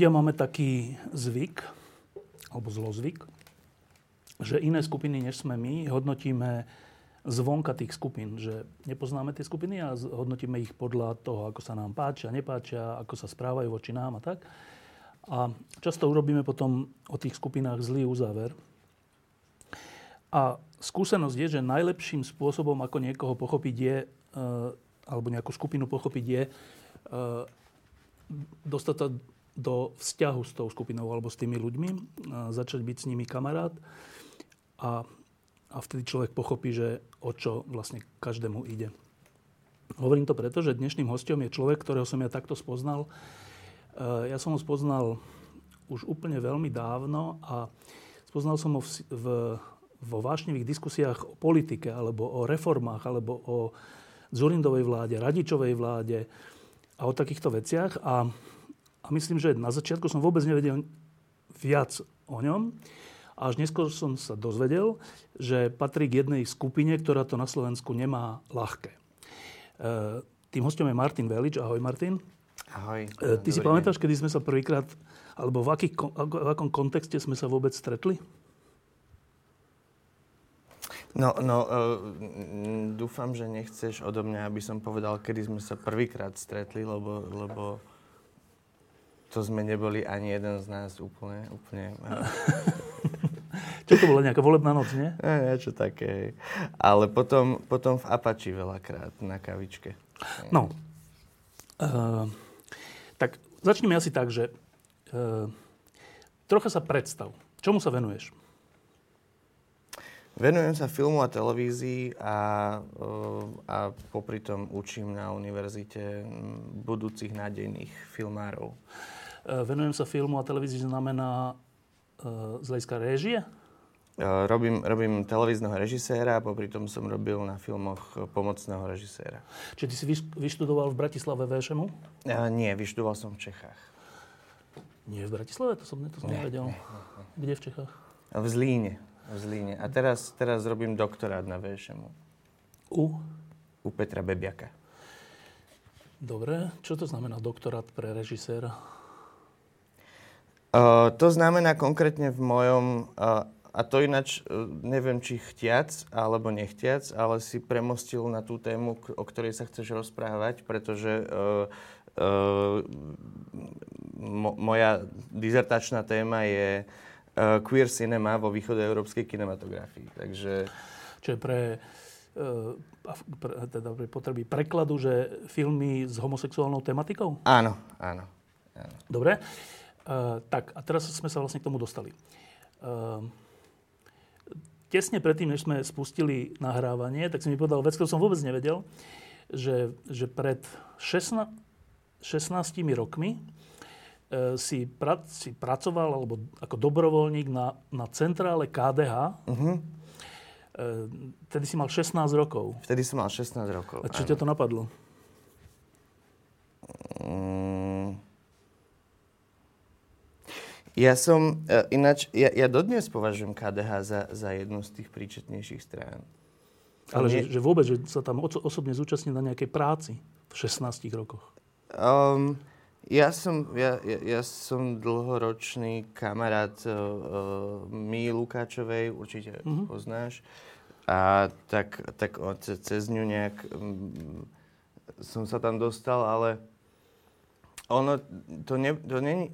Ľudia máme taký zvyk, alebo zlozvyk, že iné skupiny, než sme my, hodnotíme zvonka tých skupín, že nepoznáme tie skupiny a hodnotíme ich podľa toho, ako sa nám páčia, nepáčia, ako sa správajú voči nám a tak. A často urobíme potom o tých skupinách zlý uzáver. A skúsenosť je, že najlepším spôsobom, ako niekoho pochopiť je, e, alebo nejakú skupinu pochopiť je, e, dostať do vzťahu s tou skupinou alebo s tými ľuďmi, začať byť s nimi kamarát a, a vtedy človek pochopí, že o čo vlastne každému ide. Hovorím to preto, že dnešným hostom je človek, ktorého som ja takto spoznal. E, ja som ho spoznal už úplne veľmi dávno a spoznal som ho v, v, vo vášnivých diskusiách o politike, alebo o reformách, alebo o Zurindovej vláde, Radičovej vláde a o takýchto veciach. A a myslím, že na začiatku som vôbec nevedel viac o ňom. A až neskôr som sa dozvedel, že patrí k jednej skupine, ktorá to na Slovensku nemá ľahké. E, tým hostom je Martin Velič. Ahoj, Martin. Ahoj. E, ty si pamätáš, kedy sme sa prvýkrát, alebo v, aký, v akom kontexte sme sa vôbec stretli? No, no uh, dúfam, že nechceš odo mňa, aby som povedal, kedy sme sa prvýkrát stretli, lebo, lebo to sme neboli ani jeden z nás úplne. úplne Čo to bola nejaká volebná noc, nie? Nie, niečo také. Ale potom, potom v Apači veľakrát na kavičke. No. Uh, tak začneme asi tak, že uh, trocha sa predstav. Čomu sa venuješ? Venujem sa filmu a televízii a, a popri tom učím na univerzite budúcich nádejných filmárov. Eh, venujem sa filmu a televízii znamená uh, z hľadiska réžie? Uh, robím, robím televízneho režiséra a popri tom som robil na filmoch pomocného režiséra. Čiže ty si vyštudoval v Bratislave VŠMu? Uh, nie, vyštudoval som v Čechách. Nie v Bratislave? To som, to som nie, nevedel. Nie, nie. Kde v Čechách? V Zlíne. V Zlíne. A teraz, teraz robím doktorát na VŠMu. U? U Petra Bebiaka. Dobre. Čo to znamená doktorát pre režiséra? Uh, to znamená konkrétne v mojom, uh, a to ináč uh, neviem, či chtiac alebo nechtiac, ale si premostil na tú tému, k- o ktorej sa chceš rozprávať, pretože uh, uh, mo- moja dizertačná téma je uh, queer cinema vo východoeurópskej kinematografii. Takže... Čo je pre, pre, teda pre potreby prekladu, že filmy s homosexuálnou tematikou? Áno, áno. áno. Dobre. Uh, tak a teraz sme sa vlastne k tomu dostali. Uh, tesne predtým, než sme spustili nahrávanie, tak si mi povedal vec, ktorú som vôbec nevedel, že, že pred 16, 16 rokmi uh, si, pra, si pracoval alebo ako dobrovoľník na, na centrále KDH. Uh-huh. Uh, vtedy si mal 16 rokov. Vtedy som mal 16 rokov. A čo ťa to napadlo? Mm. Ja som, uh, ináč, ja, ja dodnes považujem KDH za, za jednu z tých príčetnejších strán. Ale že, že vôbec, že sa tam osobne zúčastnil na nejakej práci v 16 rokoch? Um, ja som, ja, ja, ja som dlhoročný kamarát uh, uh, Mí Lukáčovej, určite uh-huh. poznáš. A tak, tak cez ňu nejak um, som sa tam dostal, ale ono, to, ne, to není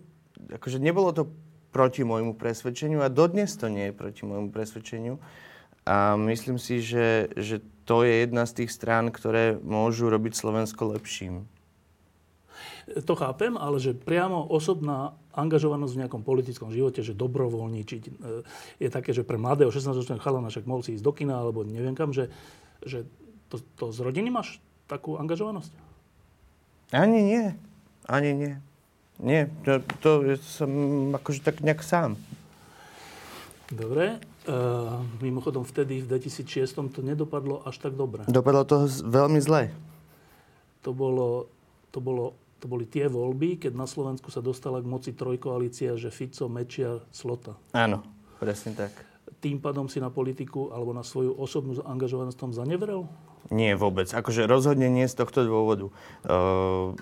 akože nebolo to proti môjmu presvedčeniu a dodnes to nie je proti môjmu presvedčeniu. A myslím si, že, že to je jedna z tých strán, ktoré môžu robiť Slovensko lepším. To chápem, ale že priamo osobná angažovanosť v nejakom politickom živote, že dobrovoľníčiť, e, je také, že pre mladého 16-ročného chalana však mohol si ísť do kina, alebo neviem kam, že, že to, to z rodiny máš takú angažovanosť? Ani nie. Ani nie. Nie, to, to som akože tak nejak sám. Dobre. Uh, mimochodom, vtedy v 2006 to nedopadlo až tak dobre. Dopadlo to veľmi zle. To, bolo, to, bolo, to boli tie voľby, keď na Slovensku sa dostala k moci trojkoalícia, že Fico, Mečiar, Slota. Áno, presne tak. Tým pádom si na politiku alebo na svoju osobnú angažovanosť tom zanevrel? Nie, vôbec. Akože rozhodne nie z tohto dôvodu. Uh,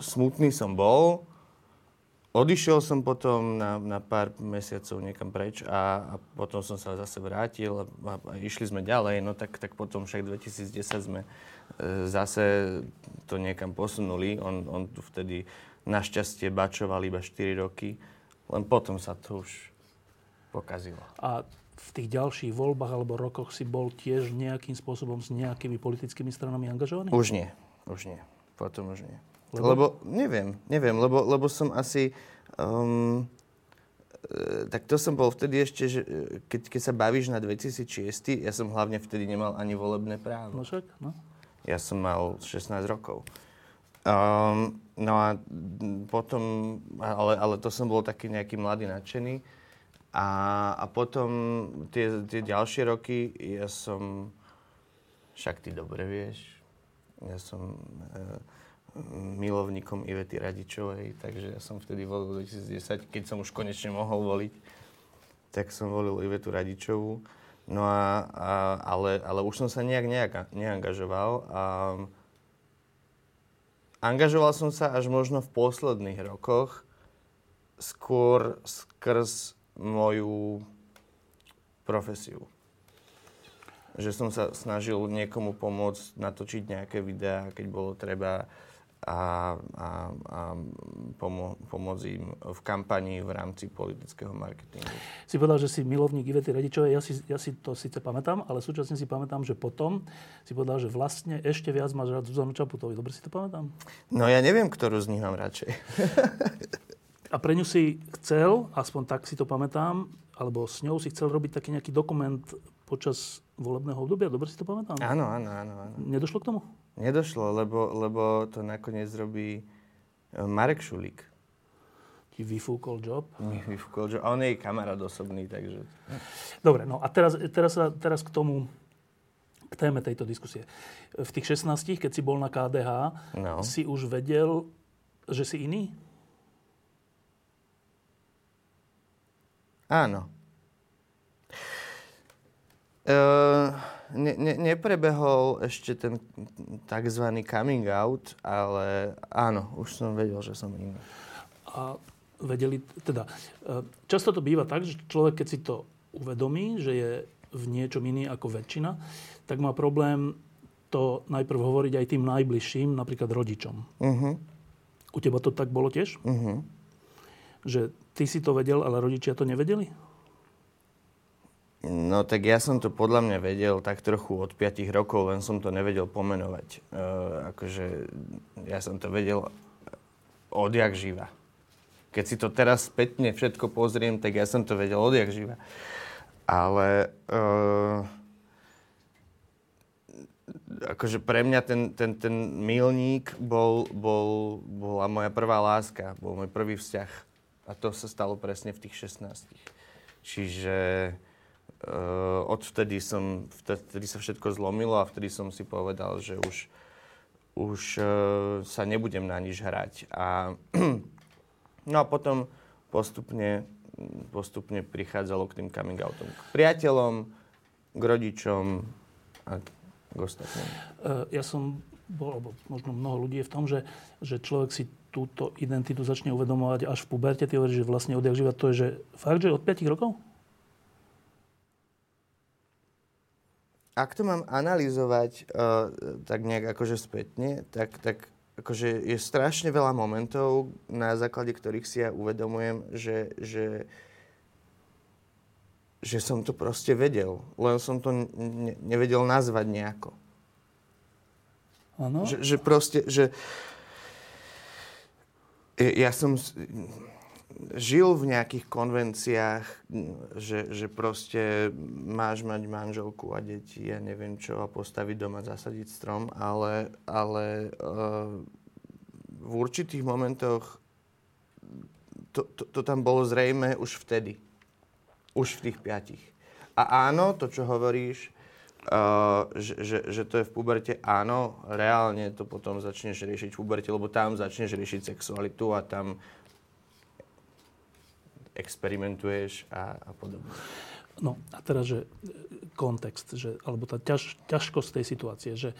smutný som bol, Odišiel som potom na, na pár mesiacov niekam preč a, a potom som sa zase vrátil a, a, a išli sme ďalej. No tak, tak potom však 2010 sme e, zase to niekam posunuli. On, on tu vtedy našťastie bačoval iba 4 roky, len potom sa to už pokazilo. A v tých ďalších voľbách alebo rokoch si bol tiež nejakým spôsobom s nejakými politickými stranami angažovaný? Už nie, už nie. Potom už nie. Lebo? lebo neviem, neviem, lebo, lebo som asi... Um, tak to som bol vtedy ešte, že e, keď, keď sa bavíš na 2006, ja som hlavne vtedy nemal ani volebné právo. No však, no. Ja som mal 16 rokov. Um, no a potom, ale, ale to som bol taký nejaký mladý nadšený. A, a potom tie, tie ďalšie roky ja som, však ty dobre vieš, ja som... Uh, milovníkom Ivety Radičovej, takže ja som vtedy volil 2010, keď som už konečne mohol voliť, tak som volil Ivetu Radičovú. No a, a ale, ale už som sa nejak, nejak neangažoval a angažoval som sa až možno v posledných rokoch skôr skrz moju profesiu. Že som sa snažil niekomu pomôcť natočiť nejaké videá, keď bolo treba a, a, a pomo- pomôcť im v kampanii v rámci politického marketingu. Si povedal, že si milovník Ivety Radičovej. Ja si, ja si to síce pamätám, ale súčasne si pamätám, že potom si povedal, že vlastne ešte viac máš rád Zuzanu Čaputovi. Dobre si to pamätám? No ja neviem, ktorú z nich mám radšej. a pre ňu si chcel, aspoň tak si to pamätám, alebo s ňou si chcel robiť taký nejaký dokument počas volebného obdobia. Dobre si to pamätám? Áno, áno, áno. áno. Nedošlo k tomu? Nedošlo, lebo, lebo to nakoniec robí e, Marek Šulík. Ti vyfúkol job? Mi vyfúkol job. A on je jej kamarát osobný, takže... Dobre, no a teraz, teraz, teraz k tomu, k téme tejto diskusie. V tých 16, keď si bol na KDH, no. si už vedel, že si iný? Áno. Uh ne, ne, neprebehol ešte ten tzv. coming out, ale áno, už som vedel, že som iný. A vedeli, teda, e, často to býva tak, že človek, keď si to uvedomí, že je v niečom iný ako väčšina, tak má problém to najprv hovoriť aj tým najbližším, napríklad rodičom. Uh-huh. U teba to tak bolo tiež? Uh-huh. Že ty si to vedel, ale rodičia to nevedeli? No tak ja som to podľa mňa vedel tak trochu od 5 rokov, len som to nevedel pomenovať. E, akože ja som to vedel odjak živa. Keď si to teraz spätne všetko pozriem, tak ja som to vedel odjak živa. Ale e, akože pre mňa ten, ten, ten milník bol, bol, bola moja prvá láska, bol môj prvý vzťah. A to sa stalo presne v tých 16. Čiže Uh, odvtedy som, vtedy sa všetko zlomilo a vtedy som si povedal, že už, už uh, sa nebudem na nič hrať. A, no a potom postupne, postupne prichádzalo k tým coming outom. K priateľom, k rodičom a k ostatným. Uh, ja som bol, alebo možno mnoho ľudí je v tom, že, že človek si túto identitu začne uvedomovať až v puberte. Ty hovoríš, že vlastne odjak to je, že fakt, že od 5 rokov? Ak to mám analyzovať uh, tak nejak akože spätne, tak, tak akože je strašne veľa momentov, na základe ktorých si ja uvedomujem, že, že, že som to proste vedel. Len som to ne, nevedel nazvať nejako. Áno. Že, že proste, že ja som žil v nejakých konvenciách, že, že proste máš mať manželku a deti a neviem čo a postaviť doma, zasadiť strom, ale, ale uh, v určitých momentoch to, to, to tam bolo zrejme už vtedy. Už v tých piatich. A áno, to, čo hovoríš, uh, že, že, že to je v puberte, áno, reálne to potom začneš riešiť v puberte, lebo tam začneš riešiť sexualitu a tam experimentuješ a, a podobne. No a teraz, že e, kontext, že, alebo tá ťaž, ťažkosť tej situácie, že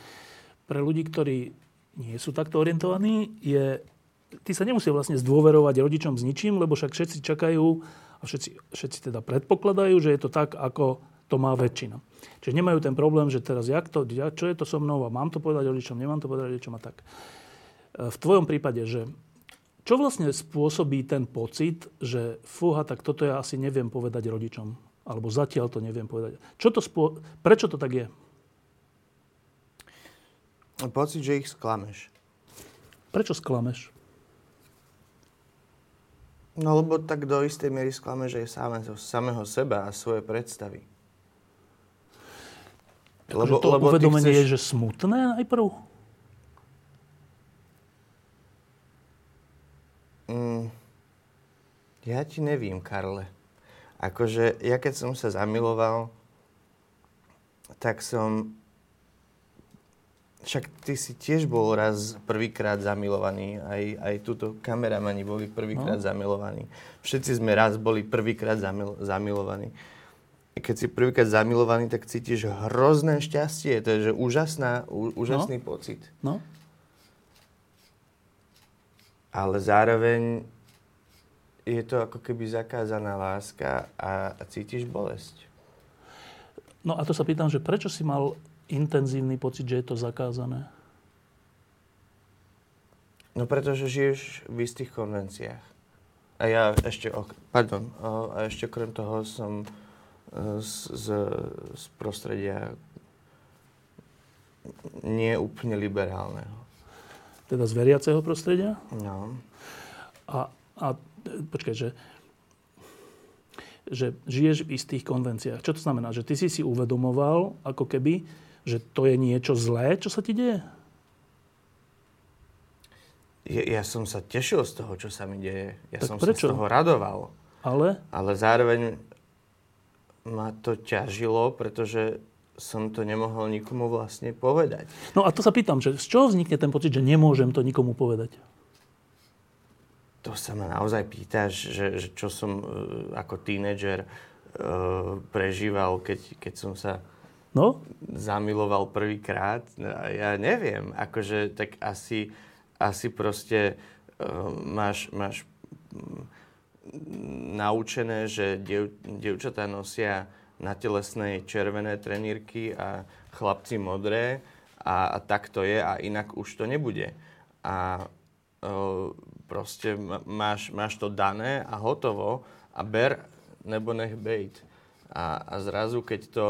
pre ľudí, ktorí nie sú takto orientovaní, je, ty sa nemusia vlastne zdôverovať rodičom s ničím, lebo však všetci čakajú a všetci, všetci teda predpokladajú, že je to tak, ako to má väčšina. Čiže nemajú ten problém, že teraz jak to, ja, čo je to so mnou a mám to povedať rodičom, nemám to povedať rodičom a tak. E, v tvojom prípade, že čo vlastne spôsobí ten pocit, že fúha, tak toto ja asi neviem povedať rodičom? Alebo zatiaľ to neviem povedať. Čo to spô... Prečo to tak je? Pocit, že ich sklameš. Prečo sklameš? No lebo tak do istej miery sklameš aj sám, samého seba a svoje predstavy. Lebo, to lebo uvedomenie chceš... je, že smutné najprv? Mm, ja ti nevím, Karle. Akože ja keď som sa zamiloval, tak som... Však ty si tiež bol raz prvýkrát zamilovaný, aj, aj túto kameramani boli prvýkrát no. zamilovaní. Všetci sme raz boli prvýkrát zamil, zamilovaní. Keď si prvýkrát zamilovaný, tak cítiš hrozné šťastie. To je že úžasná, ú, úžasný no. pocit. No ale zároveň je to ako keby zakázaná láska a, a cítiš bolesť. No a to sa pýtam, že prečo si mal intenzívny pocit, že je to zakázané? No pretože žiješ v istých konvenciách. A ja ešte, pardon, a ešte okrem toho som e, z, z, z prostredia nie úplne liberálneho teda z veriaceho prostredia. No. A, a počkaj, že, že žiješ v istých konvenciách. Čo to znamená? Že ty si si uvedomoval, ako keby, že to je niečo zlé, čo sa ti deje? Ja, ja som sa tešil z toho, čo sa mi deje. Ja tak som prečo? sa z toho radoval. Ale? Ale zároveň ma to ťažilo, pretože som to nemohol nikomu vlastne povedať. No a to sa pýtam, že z čoho vznikne ten pocit, že nemôžem to nikomu povedať? To sa ma naozaj pýtaš, že, že čo som uh, ako tínedžer uh, prežíval, keď, keď som sa no? zamiloval prvýkrát. Ja neviem, akože tak asi, asi proste uh, máš, máš naučené, že dev, devčatá nosia na telesnej červené trenírky a chlapci modré a, a tak to je a inak už to nebude. A e, proste máš, máš to dané a hotovo a ber nebo nech bejt. A, a zrazu, keď to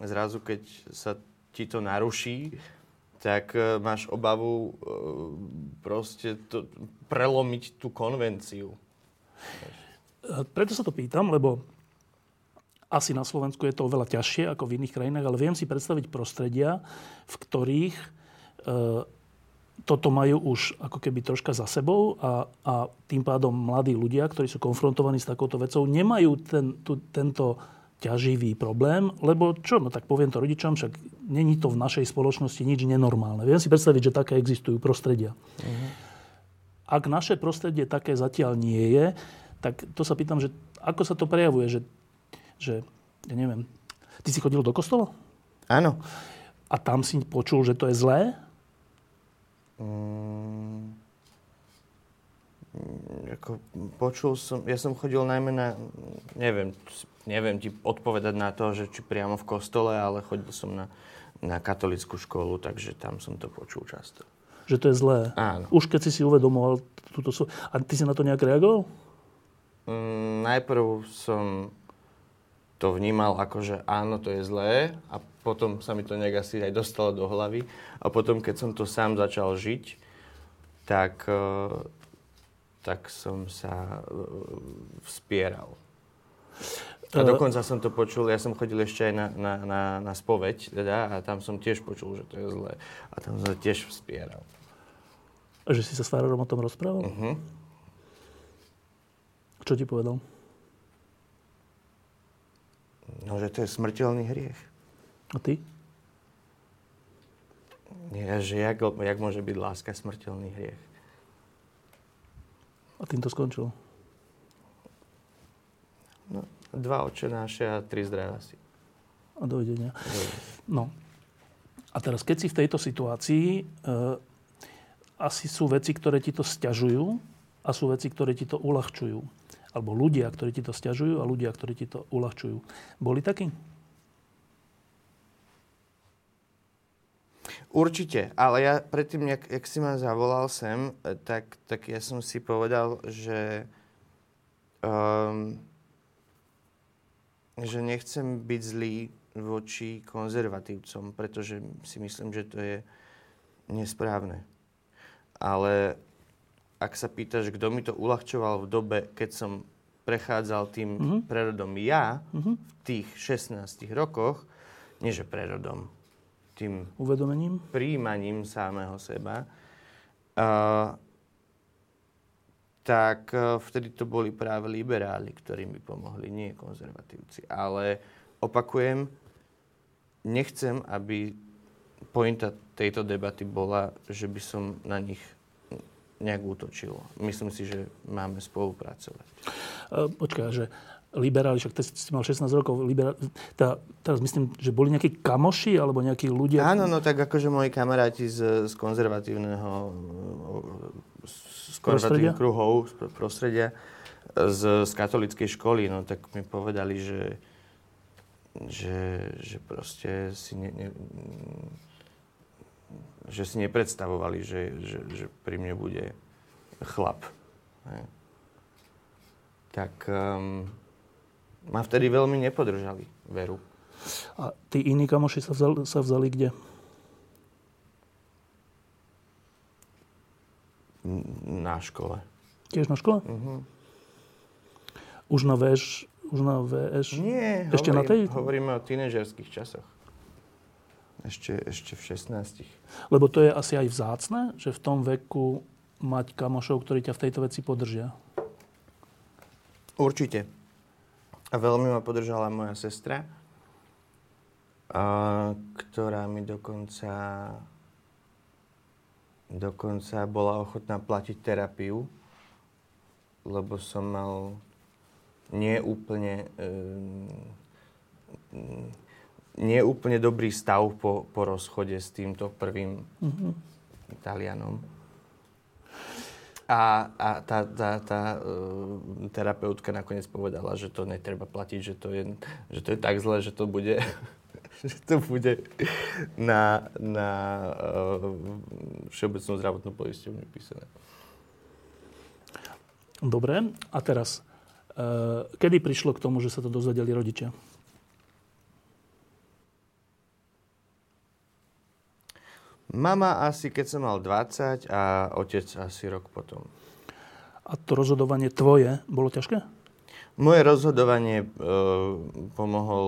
zrazu, keď sa ti to naruší, tak e, máš obavu e, proste to, prelomiť tú konvenciu. Preto sa to pýtam, lebo asi na Slovensku je to oveľa ťažšie ako v iných krajinách, ale viem si predstaviť prostredia, v ktorých e, toto majú už ako keby troška za sebou a, a tým pádom mladí ľudia, ktorí sú konfrontovaní s takouto vecou, nemajú ten, tu, tento ťaživý problém, lebo čo, no tak poviem to rodičom, však není to v našej spoločnosti nič nenormálne. Viem si predstaviť, že také existujú prostredia. Uh-huh. Ak naše prostredie také zatiaľ nie je, tak to sa pýtam, že ako sa to prejavuje, že že, ja neviem, ty si chodil do kostola? Áno. A tam si počul, že to je zlé? Mm, ako počul som, ja som chodil najmä na, neviem, neviem ti odpovedať na to, že či priamo v kostole, ale chodil som na, na katolickú školu, takže tam som to počul často. Že to je zlé? Áno. Už keď si si uvedomoval túto... A ty si na to nejak reagoval? Mm, najprv som to vnímal ako, že áno, to je zlé a potom sa mi to nejak asi aj dostalo do hlavy. A potom, keď som to sám začal žiť, tak, e, tak som sa uh, vspieral. A dokonca som to počul, ja som chodil ešte aj na, na, na, na spoveď, teda, a tam som tiež počul, že to je zlé. A tam som sa tiež vspieral. Že si sa s Farárom o tom rozprával? Uh-huh. Čo ti povedal? No, že to je smrteľný hriech. A ty? Nie, že jak, jak môže byť láska smrteľný hriech. A tým to skončilo? No, dva očenáše a tri zdravásy. A dovidenia. No. A teraz, keď si v tejto situácii, e, asi sú veci, ktoré ti to stiažujú a sú veci, ktoré ti to uľahčujú. Alebo ľudia, ktorí ti to stiažujú a ľudia, ktorí ti to uľahčujú. Boli takí? Určite, ale ja predtým, jak, jak si ma zavolal sem, tak, tak ja som si povedal, že um, že nechcem byť zlý voči konzervatívcom, pretože si myslím, že to je nesprávne. Ale ak sa pýtaš, kto mi to uľahčoval v dobe, keď som prechádzal tým mm-hmm. prerodom ja mm-hmm. v tých 16 rokoch, nie že prerodom, tým uvedomením, príjmaním samého seba, uh, tak e, vtedy to boli práve liberáli, ktorí mi pomohli, nie konzervatívci. Ale opakujem, nechcem, aby pointa tejto debaty bola, že by som na nich nejak útočil. Myslím si, že máme spolupracovať. E, počkaj, že liberáli, však si mal 16 rokov, liberáli, tá, teraz myslím, že boli nejakí kamoši alebo nejakí ľudia? Áno, no tak akože moji kamaráti z, z konzervatívneho z konzervatívnych kruhov, z prostredia, z, z katolickej školy, no tak mi povedali, že, že, že proste si ne, ne, že si nepredstavovali, že, že, že pri mne bude chlap. Ne? Tak um, ma vtedy veľmi nepodržali veru. A tí iní kamoši sa vzali, sa vzali kde? Na škole. Tiež na škole? Uh-huh. Už na VŠ, už na VŠ? Nie, ešte hovorím, na tej? hovoríme o tínežerských časoch. Ešte, ešte v 16. Lebo to je asi aj vzácne, že v tom veku mať kamošov, ktorí ťa v tejto veci podržia. Určite. A veľmi ma podržala moja sestra, a, ktorá mi dokonca Dokonca bola ochotná platiť terapiu, lebo som mal neúplne, e, neúplne dobrý stav po, po rozchode s týmto prvým mm-hmm. Italianom. A, a tá, tá, tá uh, terapeutka nakoniec povedala, že to netreba platiť, že to je, že to je tak zle, že to bude že to bude na, na uh, Všeobecnú zdravotnú poisťovňu písané. Dobre, a teraz, uh, kedy prišlo k tomu, že sa to dozvedeli rodičia? Mama asi keď som mal 20 a otec asi rok potom. A to rozhodovanie tvoje bolo ťažké? Moje rozhodovanie e, pomohol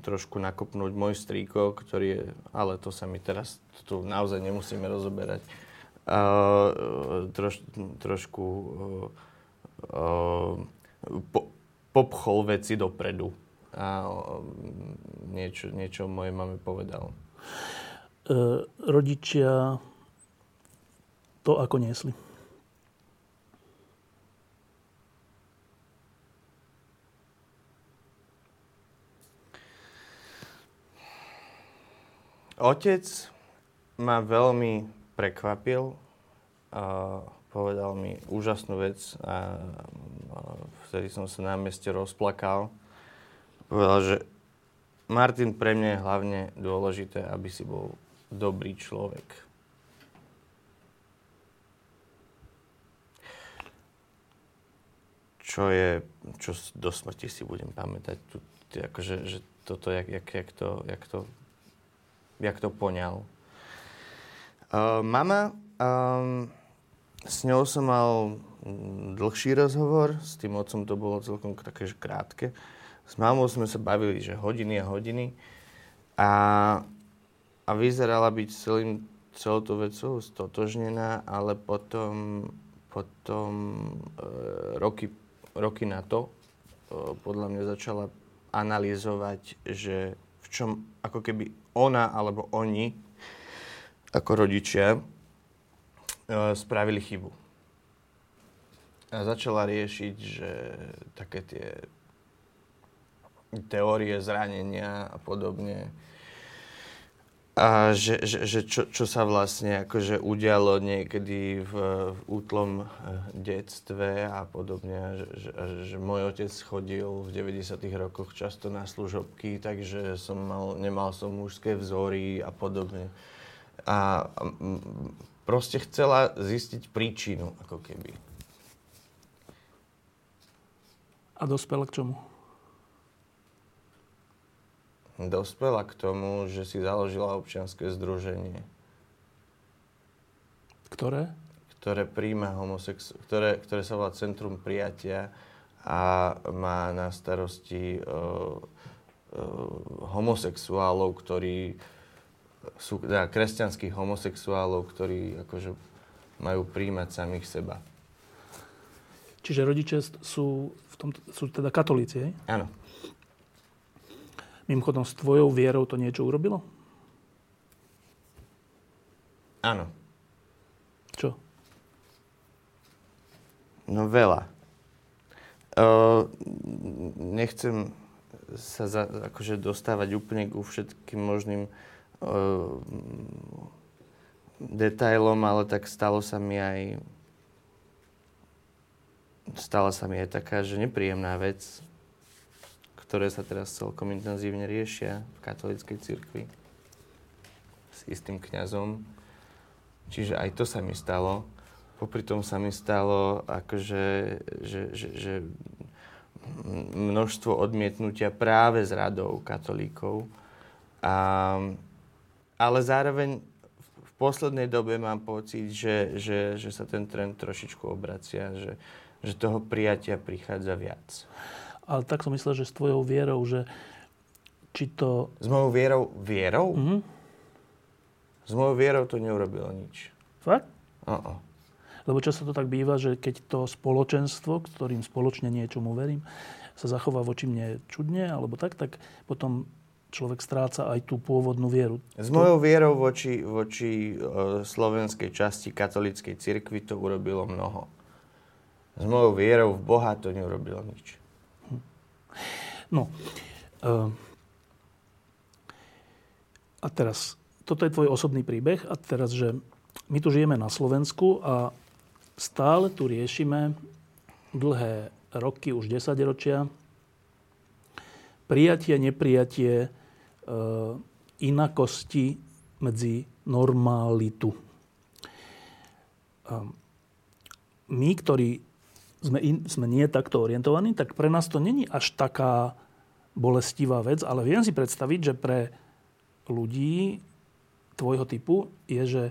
trošku nakopnúť môj strýko, ktorý je, ale to sa mi teraz tu naozaj nemusíme rozoberať, e, troš, trošku e, po, popchol veci dopredu a niečo, niečo mojej mame povedal. E, rodičia to ako niesli? Otec ma veľmi prekvapil. Povedal mi úžasnú vec a, vtedy som sa na mieste rozplakal. Povedal, že Martin, pre mňa je hlavne dôležité, aby si bol dobrý človek. Čo je, čo do smrti si budem pamätať. Tu, akože, že toto, jak, jak, jak, to, jak to jak to poňal. Uh, mama um, s ňou som mal mm, dlhší rozhovor, s tým otcom to bolo celkom také krátke. S mamou sme sa bavili, že hodiny a hodiny. A, a vyzerala byť celým, celou tou vecou stotožnená, ale potom, potom e, roky, roky na to e, podľa mňa začala analyzovať, že v čom ako keby ona alebo oni ako rodičia E, spravili chybu. A začala riešiť, že také tie teórie zranenia a podobne, a že, že, že čo, čo sa vlastne akože udialo niekedy v, v útlom e, detstve a podobne, že, že, že môj otec chodil v 90. rokoch často na služobky, takže som mal, nemal som mužské vzory a podobne. A, a proste chcela zistiť príčinu, ako keby. A dospela k čomu? Dospela k tomu, že si založila občianske združenie. Ktoré? Ktoré príjma homosexu- ktoré, ktoré sa volá Centrum prijatia a má na starosti uh, uh, homosexuálov, ktorí sú teda kresťanských homosexuálov, ktorí akože majú príjmať samých seba. Čiže rodičia sú, v tom, sú teda katolíci, hej? Áno. Mimochodom, s tvojou vierou to niečo urobilo? Áno. Čo? No veľa. Uh, nechcem sa za, akože dostávať úplne ku všetkým možným detailom, ale tak stalo sa mi aj stala sa mi aj taká, že nepríjemná vec, ktoré sa teraz celkom intenzívne riešia v katolíckej cirkvi s istým kňazom. Čiže aj to sa mi stalo. Popri tom sa mi stalo akože, že, že, že množstvo odmietnutia práve z radou katolíkov. A ale zároveň v poslednej dobe mám pocit, že, že, že sa ten trend trošičku obracia, že, že toho prijatia prichádza viac. Ale tak som myslel, že s tvojou vierou, že či to... S mojou vierou? Vierou? Mm-hmm. S mojou vierou to neurobilo nič. Fakt? Uh-uh. Lebo často to tak býva, že keď to spoločenstvo, ktorým spoločne niečomu verím, sa zachová voči mne čudne, alebo tak, tak potom človek stráca aj tú pôvodnú vieru. S mojou vierou voči, voči uh, slovenskej časti katolíckej cirkvi to urobilo mnoho. S mojou vierou v Boha to neurobilo nič. No. Uh, a teraz, toto je tvoj osobný príbeh a teraz, že my tu žijeme na Slovensku a stále tu riešime dlhé roky, už 10 ročia, prijatie, neprijatie Eh, inakosti medzi normálitu. Ehm, my, ktorí sme, in, sme nie takto orientovaní, tak pre nás to není až taká bolestivá vec, ale viem si predstaviť, že pre ľudí tvojho typu je, že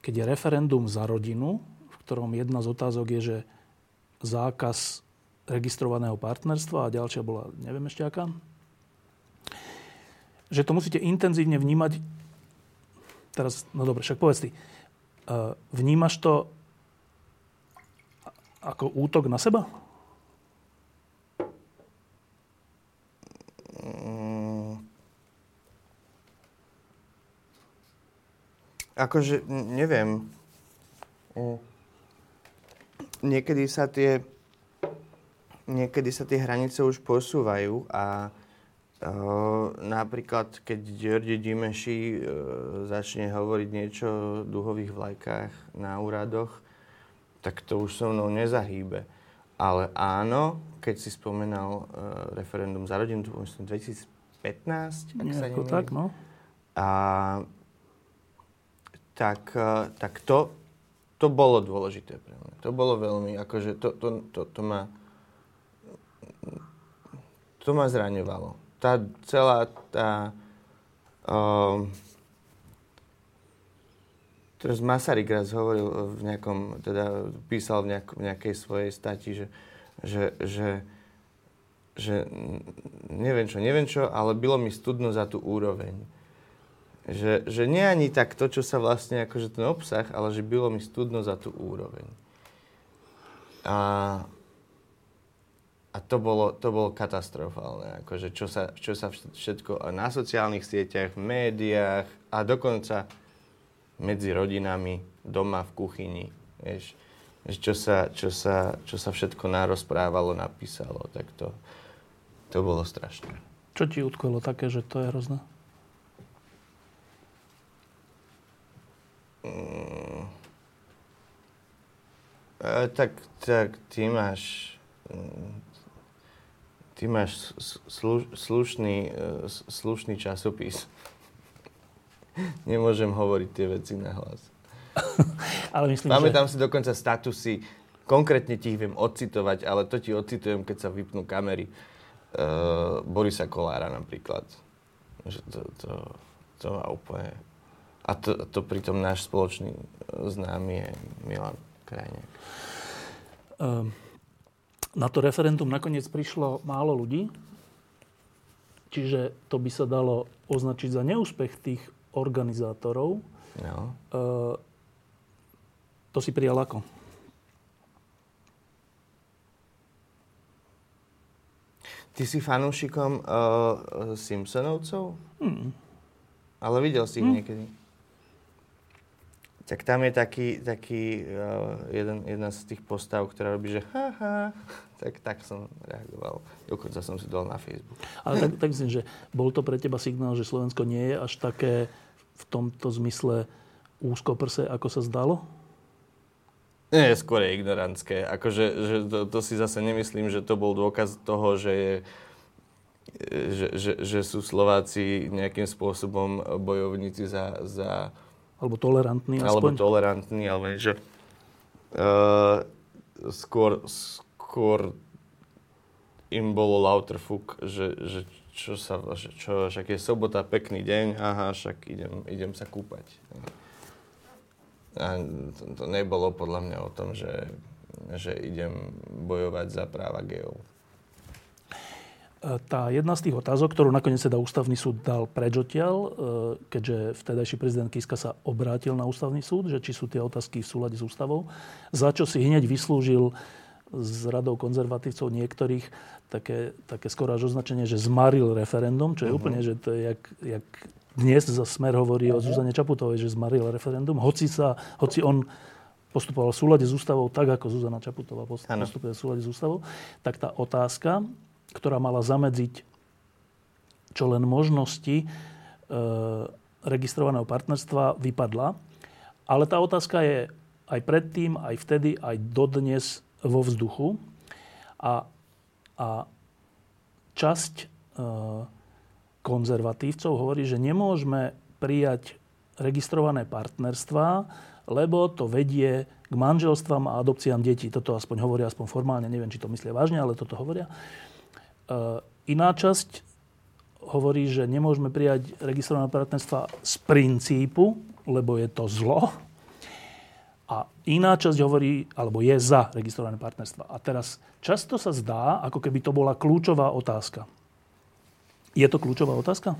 keď je referendum za rodinu, v ktorom jedna z otázok je, že zákaz registrovaného partnerstva a ďalšia bola, neviem ešte aká, že to musíte intenzívne vnímať. Teraz, no dobre, však povedz ty. Uh, vnímaš to ako útok na seba? Akože, neviem. Mm. Niekedy sa tie niekedy sa tie hranice už posúvajú a Uh, napríklad, keď Ďordi Dimeši uh, začne hovoriť niečo o duhových vlajkách na úradoch, tak to už so mnou nezahýbe. Ale áno, keď si spomenal uh, referendum za rodinu, to myslím 2015, ak sa neviem. tak, no. A tak, uh, tak to, to bolo dôležité pre mňa. To bolo veľmi, akože to, to, to, to ma to ma zraňovalo tá celá tá... Uh, Teraz Masaryk raz hovoril v nejakom, teda písal v, nejak, nejakej svojej stati, že, že, že, že neviem čo, neviem čo, ale bylo mi studno za tú úroveň. Že, že nie ani tak to, čo sa vlastne, akože ten obsah, ale že bylo mi studno za tú úroveň. A, a to bolo, to bolo katastrofálne, akože čo sa, čo sa všetko na sociálnych sieťach, v médiách a dokonca medzi rodinami, doma v kuchyni, vieš, čo sa, čo sa, čo sa všetko narozprávalo, napísalo, tak to, to bolo strašné. Čo ti utkolo také, že to je hrozné? Mm. E, tak, tak ty máš mm, Ty máš slu, slušný, e, slušný časopis. Nemôžem hovoriť tie veci na hlas. ale myslím, Pamätám že... si dokonca statusy, konkrétne ti ich viem odcitovať, ale to ti odcitujem, keď sa vypnú kamery. Uh, Borisa Kolára napríklad. Že to, to, to má úplne... A to, to pritom náš spoločný známy je Milan Krajniak. Um na to referendum nakoniec prišlo málo ľudí, čiže to by sa dalo označiť za neúspech tých organizátorov. No. E, to si prijal ako? Ty si fanúšikom uh, Simpsonovcov? Hmm. Ale videl si ich hmm. niekedy? Tak tam je taký, taký uh, jeden, jedna z tých postav, ktorá robí, že ha, ha, tak, tak som reagoval. Dokonca som si dal na Facebook. Ale tak, tak myslím, že bol to pre teba signál, že Slovensko nie je až také v tomto zmysle úzkoprse, ako sa zdalo? Nie, skôr je ignorantské. Akože, že to, to si zase nemyslím, že to bol dôkaz toho, že je že, že, že sú Slováci nejakým spôsobom bojovníci za, za alebo tolerantní aspoň? Alebo tolerantní, ale že uh, skôr, skôr im bolo lauterfuk, že, že čo sa, čo, však je sobota, pekný deň, aha, však idem, idem sa kúpať. A to, to nebolo podľa mňa o tom, že, že idem bojovať za práva geov. Tá jedna z tých otázok, ktorú nakoniec teda ústavný súd dal preč odtiaľ, e, keďže vtedajší prezident Kiska sa obrátil na ústavný súd, že či sú tie otázky v súlade s ústavou, za čo si hneď vyslúžil z radou konzervatívcov niektorých také, také skoro až označenie, že zmaril referendum, čo je uh-huh. úplne, že to je jak, jak dnes za Smer hovorí uh-huh. o mhm. Zuzane Čaputovej, že zmaril referendum, hoci, sa, hoci on postupoval v súlade s ústavou tak, ako Zuzana Čaputová postupuje v súlade s ústavou, tak tá otázka, ktorá mala zamedziť čo len možnosti e, registrovaného partnerstva, vypadla. Ale tá otázka je aj predtým, aj vtedy, aj dodnes vo vzduchu. A, a časť e, konzervatívcov hovorí, že nemôžeme prijať registrované partnerstva, lebo to vedie k manželstvám a adopciám detí. Toto aspoň hovoria, aspoň formálne, neviem, či to myslia vážne, ale toto hovoria. Eh, iná časť hovorí, že nemôžeme prijať registrované partnerstva z princípu, lebo je to zlo. Iná časť hovorí, alebo je za registrované partnerstva. A teraz často sa zdá, ako keby to bola kľúčová otázka. Je to kľúčová otázka?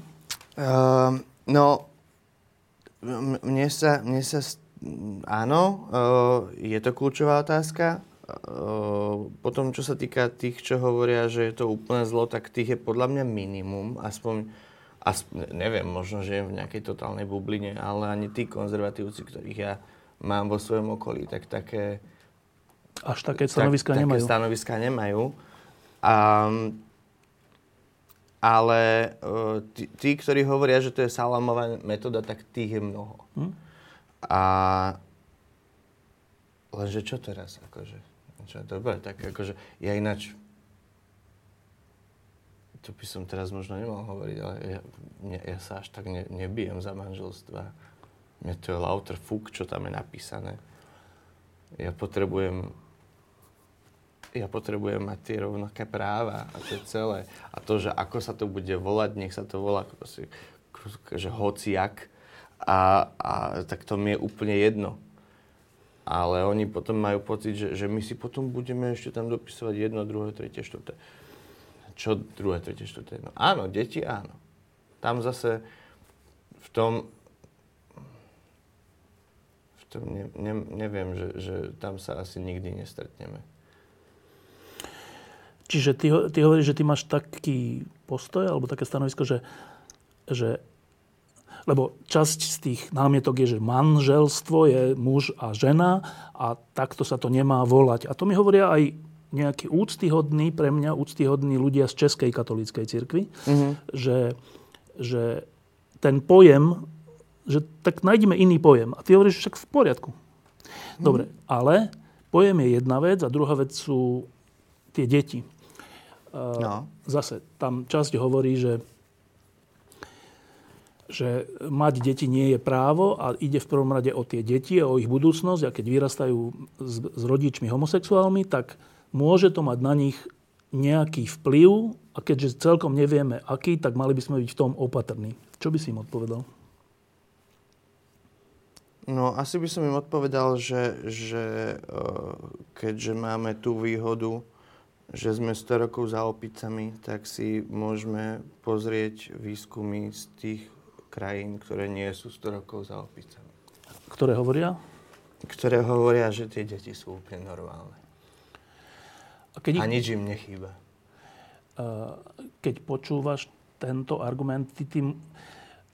Uh, no, mne sa, mne sa, áno, uh, je to kľúčová otázka. Ehm, potom, čo sa týka tých, čo hovoria, že je to úplne zlo, tak tých je podľa mňa minimum. Aspoň, aspoň neviem, možno, že je v nejakej totálnej bubline, ale ani tí konzervatívci, ktorých ja mám vo svojom okolí, tak také... Až také stanoviska tak, nemajú. Také stanoviska nemajú. A, ale e, tí, tí, ktorí hovoria, že to je salamová metóda, tak tých je mnoho. Hm? A lenže čo teraz? Akože? Čo, dobre, tak akože ja ináč to by som teraz možno nemal hovoriť, ale ja, ja, ja sa až tak ne, nebijem za manželstva. Mne to je lauter fuk, čo tam je napísané. Ja potrebujem ja potrebujem mať tie rovnaké práva a to je celé. A to, že ako sa to bude volať, nech sa to volá proste, že hociak, A, a tak to mi je úplne jedno. Ale oni potom majú pocit, že, že my si potom budeme ešte tam dopisovať jedno, druhé, tretie, štvrté. Čo druhé, tretie, štvrté? No áno, deti áno. Tam zase v tom, v tom ne, ne, neviem, že, že tam sa asi nikdy nestretneme. Čiže ty, ty hovoríš, že ty máš taký postoj alebo také stanovisko, že, že lebo časť z tých námietok je, že manželstvo je muž a žena a takto sa to nemá volať. A to mi hovoria aj nejakí úctyhodní, pre mňa úctyhodní ľudia z Českej katolíckej cirkvi, mm-hmm. že, že ten pojem, že tak nájdeme iný pojem. A ty hovoríš však v poriadku. Dobre, mm-hmm. ale pojem je jedna vec a druhá vec sú tie deti. No. Zase tam časť hovorí, že že mať deti nie je právo a ide v prvom rade o tie deti a o ich budúcnosť a keď vyrastajú s, s rodičmi homosexuálmi, tak môže to mať na nich nejaký vplyv a keďže celkom nevieme aký, tak mali by sme byť v tom opatrní. Čo by si im odpovedal? No, asi by som im odpovedal, že, že e, keďže máme tú výhodu, že sme 100 rokov za opicami, tak si môžeme pozrieť výskumy z tých krajín, ktoré nie sú 100 rokov za opicami. Ktoré hovoria? Ktoré hovoria, že tie deti sú úplne normálne. A, keď. A nič im nechýba. Keď počúvaš tento argument, tí, tí,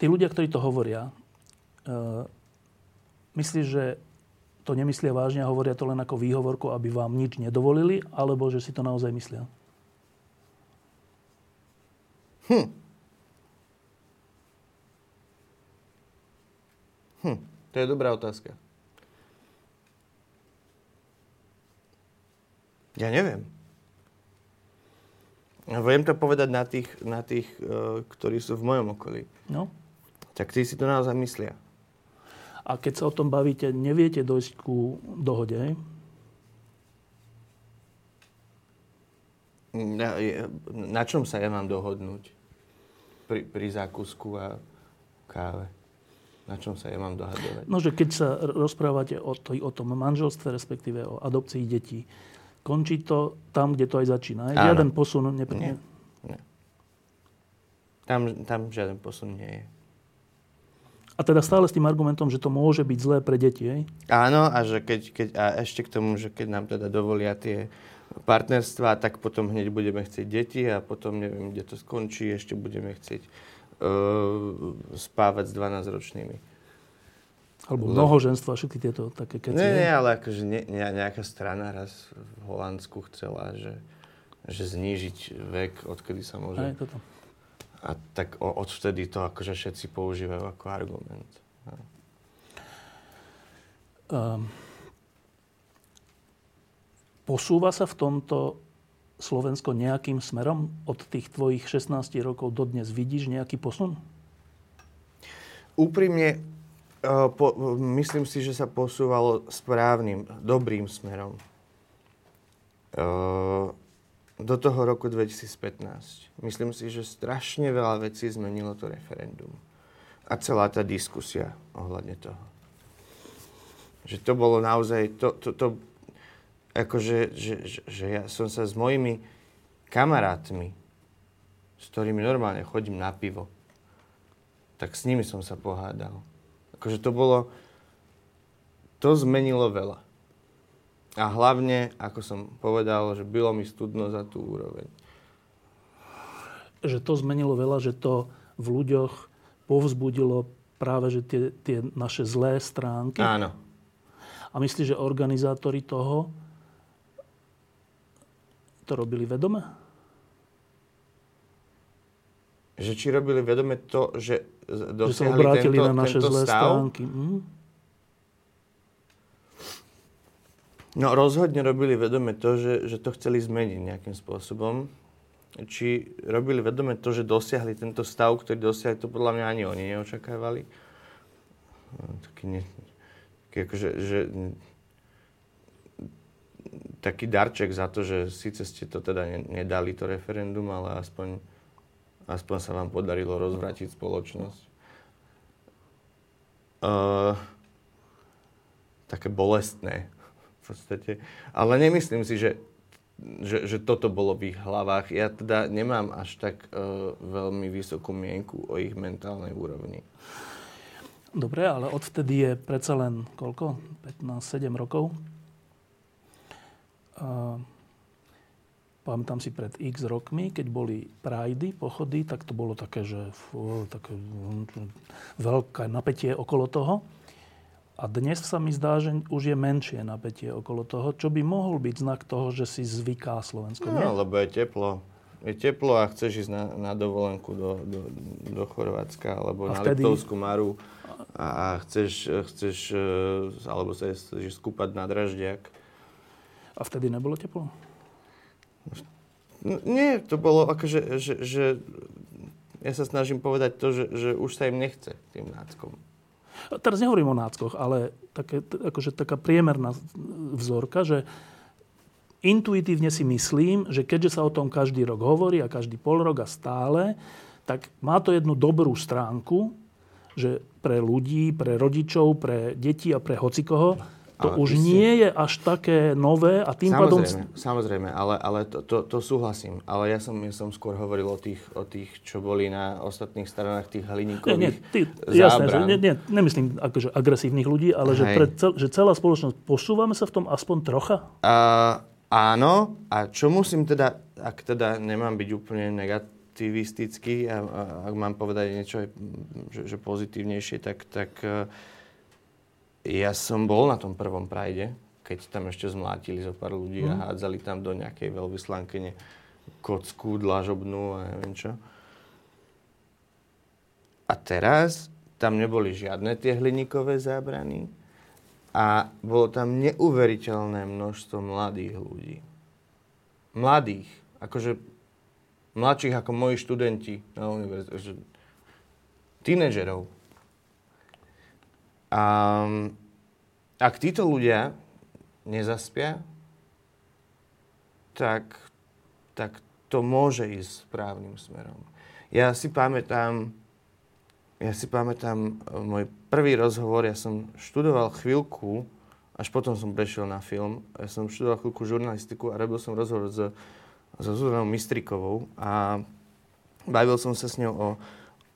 tí ľudia, ktorí to hovoria, myslíš, že to nemyslia vážne a hovoria to len ako výhovorku, aby vám nič nedovolili, alebo že si to naozaj myslia? Hm. Hm, to je dobrá otázka. Ja neviem. Viem to povedať na tých, na tých uh, ktorí sú v mojom okolí. No. Tak tí si to naozaj myslia. A keď sa o tom bavíte, neviete dojsť ku dohode? Na, na čom sa ja mám dohodnúť? Pri, pri zákusku a káve. Na čom sa ja mám dohadovať? No, že keď sa rozprávate o, to, o tom manželstve, respektíve o adopcii detí, končí to tam, kde to aj začína. Áno. Žiaden posun nepríde. Nie. Nie. Tam, tam žiaden posun nie je. A teda stále s tým argumentom, že to môže byť zlé pre deti, hej? Áno, a, že keď, keď, a ešte k tomu, že keď nám teda dovolia tie partnerstva, tak potom hneď budeme chcieť deti a potom neviem, kde to skončí, ešte budeme chcieť uh, spávať s 12-ročnými. Alebo mnohoženstvo a všetky tieto také keci. Nie, nie, ale akože ne, nejaká strana raz v Holandsku chcela, že, že znížiť vek, odkedy sa môže... Aj, toto. A tak odvtedy to akože všetci používajú ako argument. Um, posúva sa v tomto Slovensko nejakým smerom? Od tých tvojich 16 rokov do dnes vidíš nejaký posun? Úprimne, uh, po, myslím si, že sa posúvalo správnym, dobrým smerom. Uh, do toho roku 2015. Myslím si, že strašne veľa vecí zmenilo to referendum. A celá tá diskusia ohľadne toho. Že to bolo naozaj, to, to, to akože, že, že, že ja som sa s mojimi kamarátmi, s ktorými normálne chodím na pivo, tak s nimi som sa pohádal. Akože to bolo, to zmenilo veľa. A hlavne, ako som povedal, že bylo mi studno za tú úroveň. Že to zmenilo veľa, že to v ľuďoch povzbudilo práve že tie, tie naše zlé stránky. Áno. A myslíš, že organizátori toho to robili vedome? Že či robili vedome to, že dosiahli že sa obrátili tento, na naše zlé stav? stránky. Hm? No rozhodne robili vedome to, že, že to chceli zmeniť nejakým spôsobom. Či robili vedome to, že dosiahli tento stav, ktorý dosiahli, to podľa mňa ani oni neočakávali. No, taký, ne, taký akože, že, taký darček za to, že síce ste to teda nedali, to referendum, ale aspoň, aspoň sa vám podarilo rozvratiť spoločnosť. uh, také bolestné v podstate. Ale nemyslím si, že, že, že toto bolo v ich hlavách. Ja teda nemám až tak uh, veľmi vysokú mienku o ich mentálnej úrovni. Dobre, ale odvtedy je predsa len koľko? 15-7 rokov. Uh, pamätám si pred x rokmi, keď boli prajdy, pochody, tak to bolo také, že fú, také veľké napätie okolo toho. A dnes sa mi zdá, že už je menšie napätie okolo toho, čo by mohol byť znak toho, že si zvyká Slovensko. No, nie? lebo je teplo. Je teplo a chceš ísť na, na dovolenku do, do, do Chorvátska alebo a na vtedy... Liptovskú Maru a chceš, chceš e, alebo sa chceš skúpať na Draždiak. A vtedy nebolo teplo? No, nie, to bolo akože, že, že ja sa snažím povedať to, že, že už sa im nechce tým náckom. Teraz nehovorím o náckoch, ale také, akože taká priemerná vzorka, že intuitívne si myslím, že keďže sa o tom každý rok hovorí a každý pol rok a stále, tak má to jednu dobrú stránku, že pre ľudí, pre rodičov, pre deti a pre hocikoho to ale už si... nie je až také nové a tým samozrejme, pádom... Samozrejme, ale, ale to, to, to súhlasím. Ale ja som, ja som skôr hovoril o tých, o tých, čo boli na ostatných stranách tých hliníkových nie, nie, ty, jasné, že, nie, nie, nemyslím akože agresívnych ľudí, ale že, pre cel, že celá spoločnosť, posúvame sa v tom aspoň trocha? Uh, áno. A čo musím teda, ak teda nemám byť úplne negativistický a, a ak mám povedať niečo že, že pozitívnejšie, tak, tak uh, ja som bol na tom prvom prajde, keď tam ešte zmlátili zo pár ľudí mm. a mhm. hádzali tam do nejakej veľvyslankyne kocku, dlažobnú a neviem čo. A teraz tam neboli žiadne tie hliníkové zábrany a bolo tam neuveriteľné množstvo mladých ľudí. Mladých, akože mladších ako moji študenti na univerzite, tínedžerov, a ak títo ľudia nezaspia, tak, tak to môže ísť správnym smerom. Ja si pamätám, ja si pamätám e, môj prvý rozhovor, ja som študoval chvíľku, až potom som prešiel na film, ja som študoval chvíľku žurnalistiku a robil som rozhovor s, so Zuzanou Mistrikovou a bavil som sa s ňou o,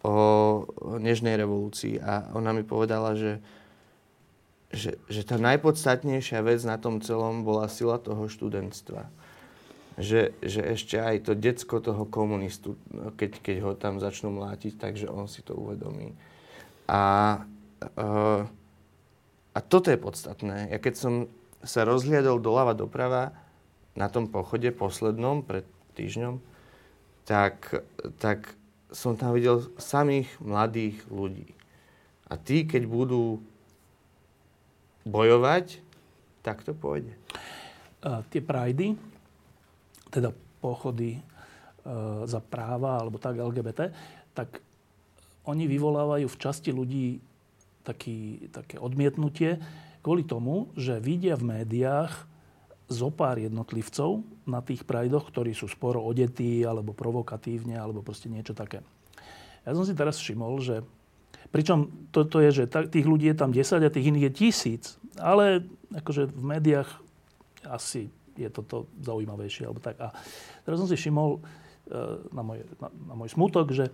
o Nežnej revolúcii a ona mi povedala, že, že, že tá najpodstatnejšia vec na tom celom bola sila toho študentstva. Že, že ešte aj to decko toho komunistu, keď, keď ho tam začnú mlátiť, takže on si to uvedomí. A, uh, a toto je podstatné. Ja keď som sa rozhliadol doľava doprava na tom pochode poslednom pred týždňom, tak, tak som tam videl samých mladých ľudí. A tí, keď budú bojovať, tak to pôjde. Uh, tie prajdy, teda pochody uh, za práva alebo tak LGBT, tak oni vyvolávajú v časti ľudí taký, také odmietnutie kvôli tomu, že vidia v médiách zo pár jednotlivcov na tých prajdoch, ktorí sú sporo odetí, alebo provokatívne, alebo proste niečo také. Ja som si teraz všimol, že pričom toto je, že tých ľudí je tam 10 a tých iných je tisíc, ale akože v médiách asi je toto zaujímavejšie. Alebo tak. A teraz som si všimol e, na môj, na, na môj smutok, že,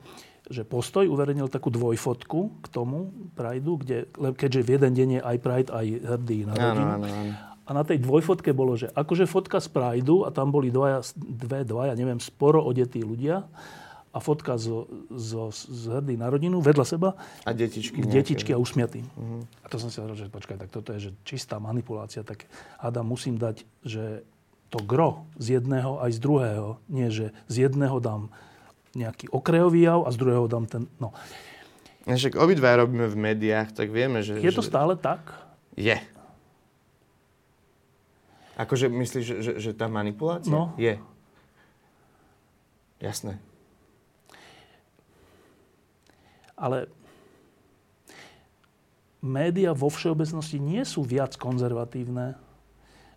že Postoj uverejnil takú dvojfotku k tomu Prideu, kde, keďže v jeden deň je aj Pride, aj hrdý na rodinu. Áno, áno, áno. A na tej dvojfotke bolo, že akože fotka z Prideu a tam boli dvaja, dve, dvaja, neviem, sporo odetí ľudia a fotka zo, zo, z hrdý na rodinu vedľa seba. A detičky. Detičky a usmiatý. Uh-huh. A to som si hovoril, že počkaj, tak toto je že čistá manipulácia. Tak Adam, musím dať, že to gro z jedného aj z druhého. Nie, že z jedného dám nejaký okrajový jav a z druhého dám ten... No. Však obidva robíme v médiách, tak vieme, že... Je to že... stále tak? Je. Akože myslíš, že, že, že tá manipulácia? No. Je. Jasné. Ale média vo všeobecnosti nie sú viac konzervatívne.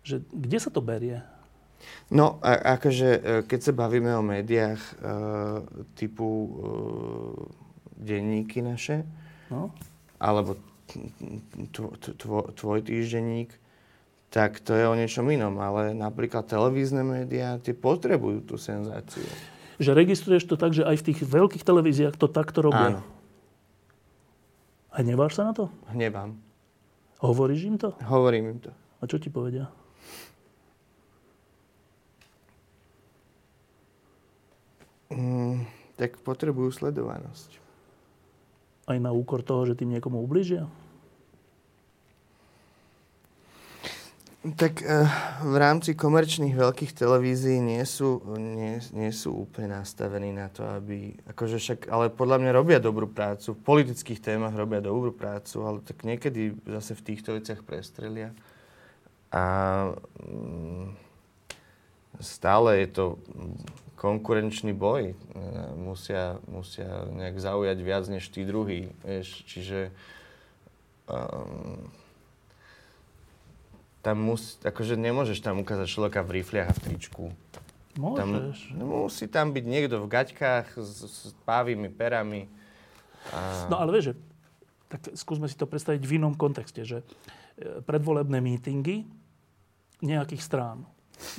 Že, kde sa to berie? No, a, akože, e, keď sa bavíme o médiách e, typu e, denníky naše, no? alebo tvoj, tvoj týždenník, tak to je o niečom inom. Ale napríklad televízne médiá, tie potrebujú tú senzáciu. Že registruješ to tak, že aj v tých veľkých televíziách to takto robia? Áno. A neváš sa na to? Hnevám. Hovoríš im to? Hovorím im to. A čo ti povedia? Mm, tak potrebujú sledovanosť. Aj na úkor toho, že tým niekomu ubližia? Tak uh, v rámci komerčných veľkých televízií nie sú, nie, nie sú úplne nastavení na to, aby... Akože však, ale podľa mňa robia dobrú prácu. V politických témach robia dobrú prácu, ale tak niekedy zase v týchto veciach prestrelia. A um, stále je to konkurenčný boj. Musia, musia nejak zaujať viac než tí druhí. Vieš, čiže... Um, tam mus, akože nemôžeš tam ukázať človeka v rifliach a v tričku. Môžeš. Tam, musí tam byť niekto v gaťkách s, s pávými perami. A... No ale vieš, že, tak skúsme si to predstaviť v inom kontexte, že e, predvolebné mítingy nejakých strán.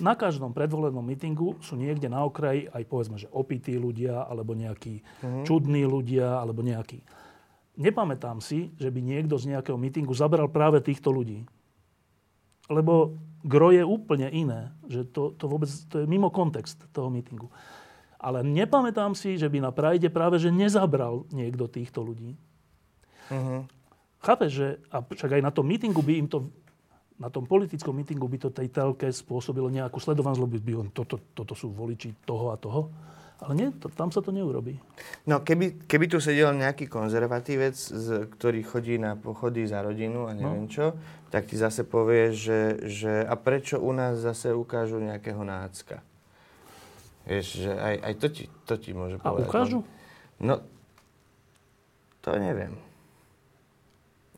Na každom predvolebnom mítingu sú niekde na okraji aj povedzme, že opití ľudia, alebo nejakí uh-huh. čudní ľudia, alebo nejakí. Nepamätám si, že by niekto z nejakého mítingu zabral práve týchto ľudí. Lebo gro je úplne iné. Že to, to vôbec to je mimo kontext toho mítingu. Ale nepamätám si, že by na Prajde práve že nezabral niekto týchto ľudí. Uh-huh. Chápeš, že a však aj na tom mítingu by im to na tom politickom mítingu by to tej telke spôsobilo nejakú sledovanosť, lebo by on, toto, toto sú voliči toho a toho. Ale nie, to, tam sa to neurobí. No, keby, keby tu sedel nejaký konzervatívec, z, ktorý chodí na pochody za rodinu a neviem no. čo, tak ti zase povie, že, že a prečo u nás zase ukážu nejakého nácka. Vieš, že aj, aj to, ti, to ti môže povedať. A ukážu? No, to neviem.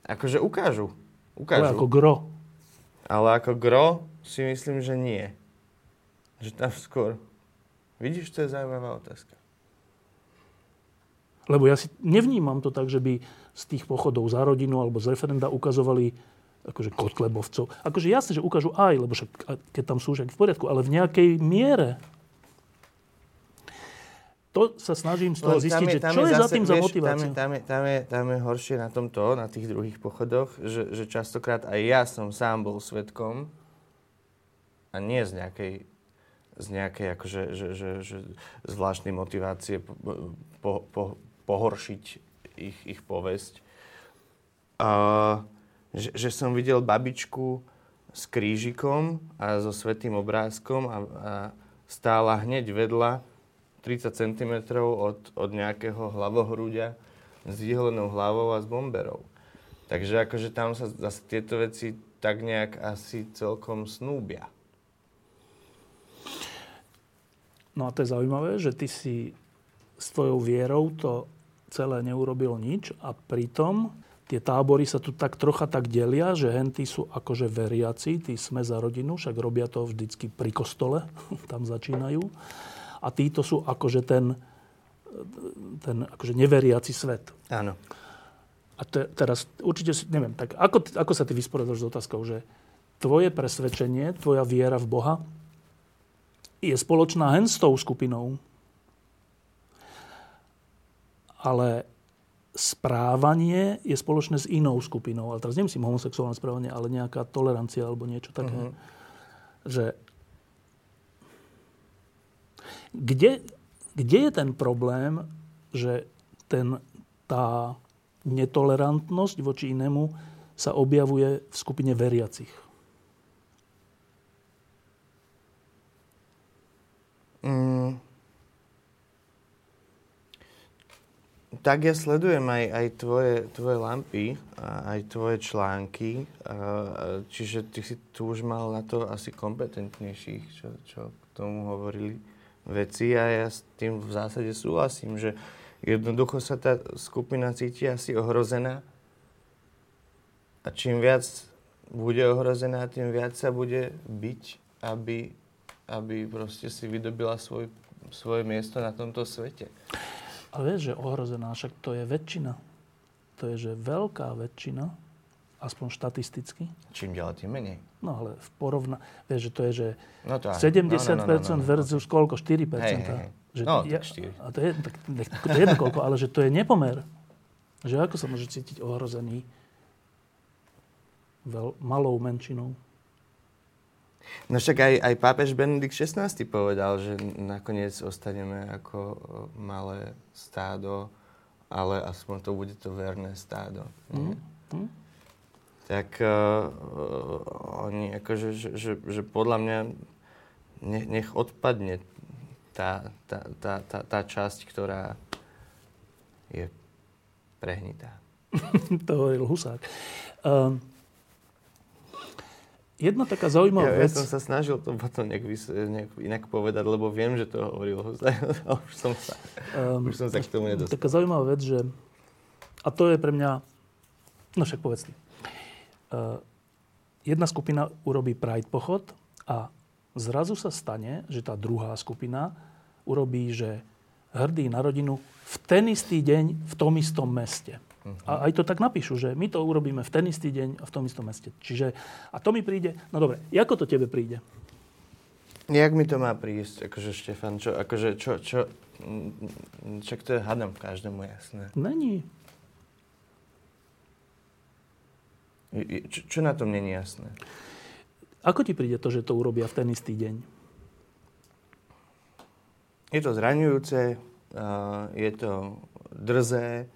Akože ukážu. Ukážu. Ale ako gro. Ale ako gro si myslím, že nie. Že tam skôr Vidíš, to je zaujímavá otázka. Lebo ja si nevnímam to tak, že by z tých pochodov za rodinu alebo z referenda ukazovali akože kotlebovcov. Akože jasne, že ukážu aj, lebo však, keď tam sú však v poriadku, ale v nejakej miere. To sa snažím z toho no, zistiť, je, že čo je, zase, za tým vieš, za motiváciu. Tam je, tam, je, tam, je, tam je horšie na tomto, na tých druhých pochodoch, že, že častokrát aj ja som sám bol svetkom a nie z nejakej z nejakej akože, že, že, že zvláštnej motivácie po, po, po, pohoršiť ich, ich povesť. Uh, že, že som videl babičku s krížikom a so svetým obrázkom a, a stála hneď vedľa 30 cm od, od nejakého hlavohrúďa s vyholenou hlavou a s bomberou. Takže akože tam sa zase tieto veci tak nejak asi celkom snúbia. No a to je zaujímavé, že ty si s tvojou vierou to celé neurobil nič a pritom tie tábory sa tu tak trocha tak delia, že henty sú akože veriaci, tí sme za rodinu, však robia to vždycky pri kostole, tam začínajú. A títo sú akože ten, ten akože neveriaci svet. Áno. A te, teraz určite si, neviem, tak ako, ako sa ty vysporiadaš s otázkou, že tvoje presvedčenie, tvoja viera v Boha je spoločná hen s tou skupinou. Ale správanie je spoločné s inou skupinou. Ale teraz nemyslím homosexuálne správanie, ale nejaká tolerancia alebo niečo také. Uh-huh. Že kde, kde je ten problém, že ten, tá netolerantnosť voči inému sa objavuje v skupine veriacich? Mm, tak ja sledujem aj, aj tvoje, tvoje lampy, aj tvoje články, čiže ty si tu už mal na to asi kompetentnejších, čo, čo k tomu hovorili veci a ja s tým v zásade súhlasím, že jednoducho sa tá skupina cíti asi ohrozená. A čím viac bude ohrozená, tým viac sa bude byť, aby aby proste si vydobila svoj, svoje miesto na tomto svete. Ale vieš, že ohrozená, však to je väčšina. to je, že veľká väčšina, aspoň štatisticky, Čím ďalej, tým menej. no ale v porovna... Vieš, že to je, že No to aj. 70% no, no, no, no, no. versus koľko? 4%. Hej, hej, hej. Že No, ja. A to je, tak, to je koľko, ale že to je nepomer. Že ako sa môže cítiť ohrozený veľ, malou menšinou? No však aj, aj pápež Benedikt XVI povedal, že nakoniec ostaneme ako o, malé stádo, ale aspoň to bude to verné stádo. nie? Hm? Tak uh, oni akože, že, že, že podľa mňa nech, nech odpadne tá, tá, tá, tá, tá časť, ktorá je prehnitá. to hovoril Husák. Um, jedna taká zaujímavá Ja, ja vec... som sa snažil to potom nejak, vys- nejak inak povedať, lebo viem, že to hovoril ale už som sa, Um, už som sa k tomu nedostal. Taká zaujímavá vec, že... A to je pre mňa... No však povedz ty. Uh, jedna skupina urobí Pride pochod a zrazu sa stane, že tá druhá skupina urobí, že hrdý na rodinu v ten istý deň v tom istom meste. A aj to tak napíšu, že my to urobíme v ten istý deň a v tom istom meste. Čiže, a to mi príde, no dobre, ako to tebe príde? Jak mi to má prísť, akože Štefan, čo, akože čo, čo, mm, čak to je hadam každému jasné. Není. Čo, čo na tom není jasné? Ako ti príde to, že to urobia v ten istý deň? Je to zraňujúce, je to drzé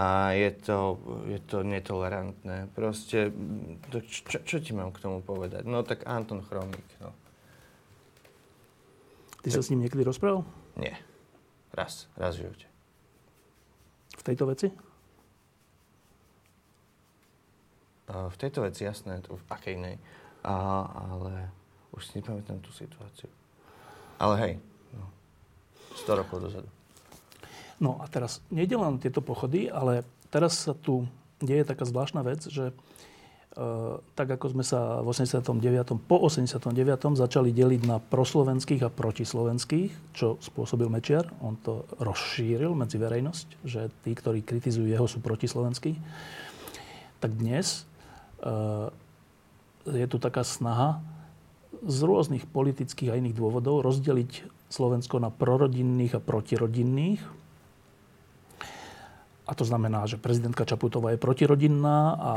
a je to, je to netolerantné. Proste, to čo, čo ti mám k tomu povedať? No tak Anton Chromík, no. Ty sa s ním niekedy rozprával Nie. Raz, raz v živote. v tejto veci? Uh, v tejto veci jasné, to v akej inej. A, ale už si nepamätám tú situáciu. Ale hej, no. 100 rokov dozadu. No a teraz nejde len tieto pochody, ale teraz sa tu deje taká zvláštna vec, že e, tak ako sme sa v 89. po 89. začali deliť na proslovenských a protislovenských, čo spôsobil Mečiar, on to rozšíril medzi verejnosť, že tí, ktorí kritizujú jeho, sú protislovenskí, tak dnes e, je tu taká snaha z rôznych politických a iných dôvodov rozdeliť Slovensko na prorodinných a protirodinných. A to znamená, že prezidentka Čaputová je protirodinná a,